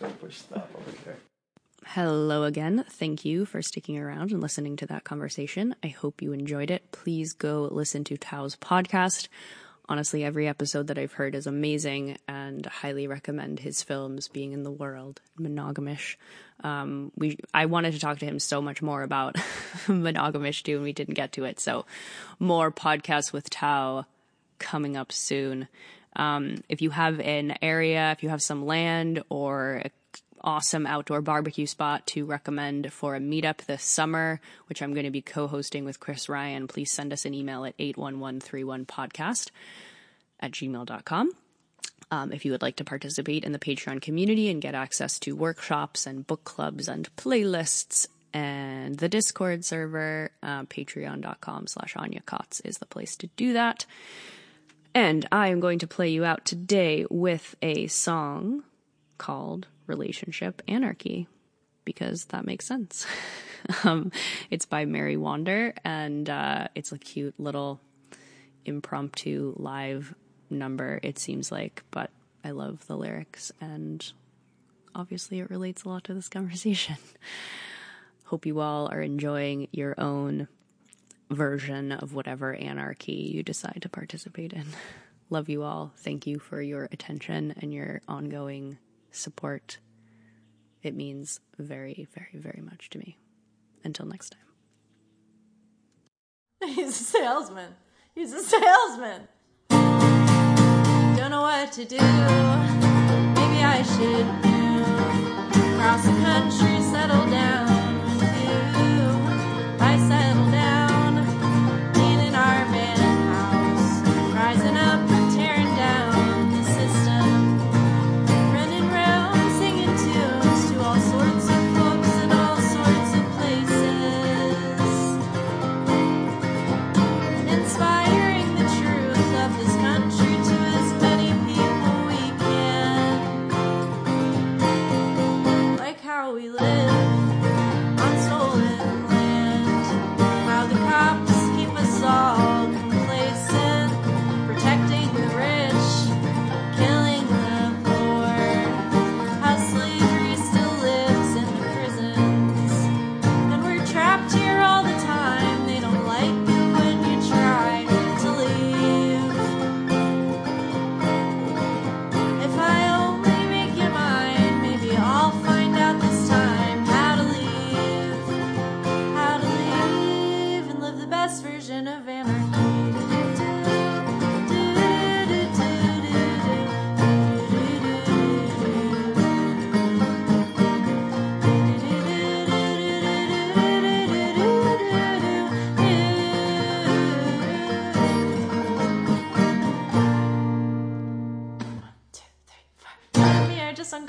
Don't push stop over here. hello again. Thank you for sticking around and listening to that conversation. I hope you enjoyed it. Please go listen to Tao's podcast. Honestly, every episode that I've heard is amazing and highly recommend his films Being in the World, Monogamish. Um, we I wanted to talk to him so much more about Monogamish too, and we didn't get to it. So more podcasts with Tao coming up soon. Um, if you have an area, if you have some land or a awesome outdoor barbecue spot to recommend for a meetup this summer, which I'm going to be co-hosting with Chris Ryan, please send us an email at 81131podcast at gmail.com. Um, if you would like to participate in the Patreon community and get access to workshops and book clubs and playlists and the Discord server, uh, patreon.com slash Anya is the place to do that. And I am going to play you out today with a song called Relationship Anarchy because that makes sense. um, it's by Mary Wander and uh, it's a cute little impromptu live number, it seems like, but I love the lyrics and obviously it relates a lot to this conversation. Hope you all are enjoying your own version of whatever anarchy you decide to participate in. Love you all. Thank you for your attention and your ongoing support. It means very, very, very much to me. Until next time. He's a salesman. He's a salesman. Don't know what to do. Maybe I should move across the country, settle down we live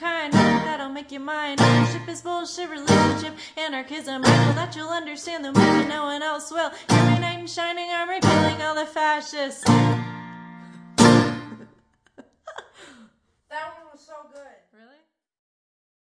Unkind, that'll make you mine. Ownership is bullshit, relationship, anarchism. I know that you'll understand the movement, no one else will. Every night in shining armor, killing all the fascists.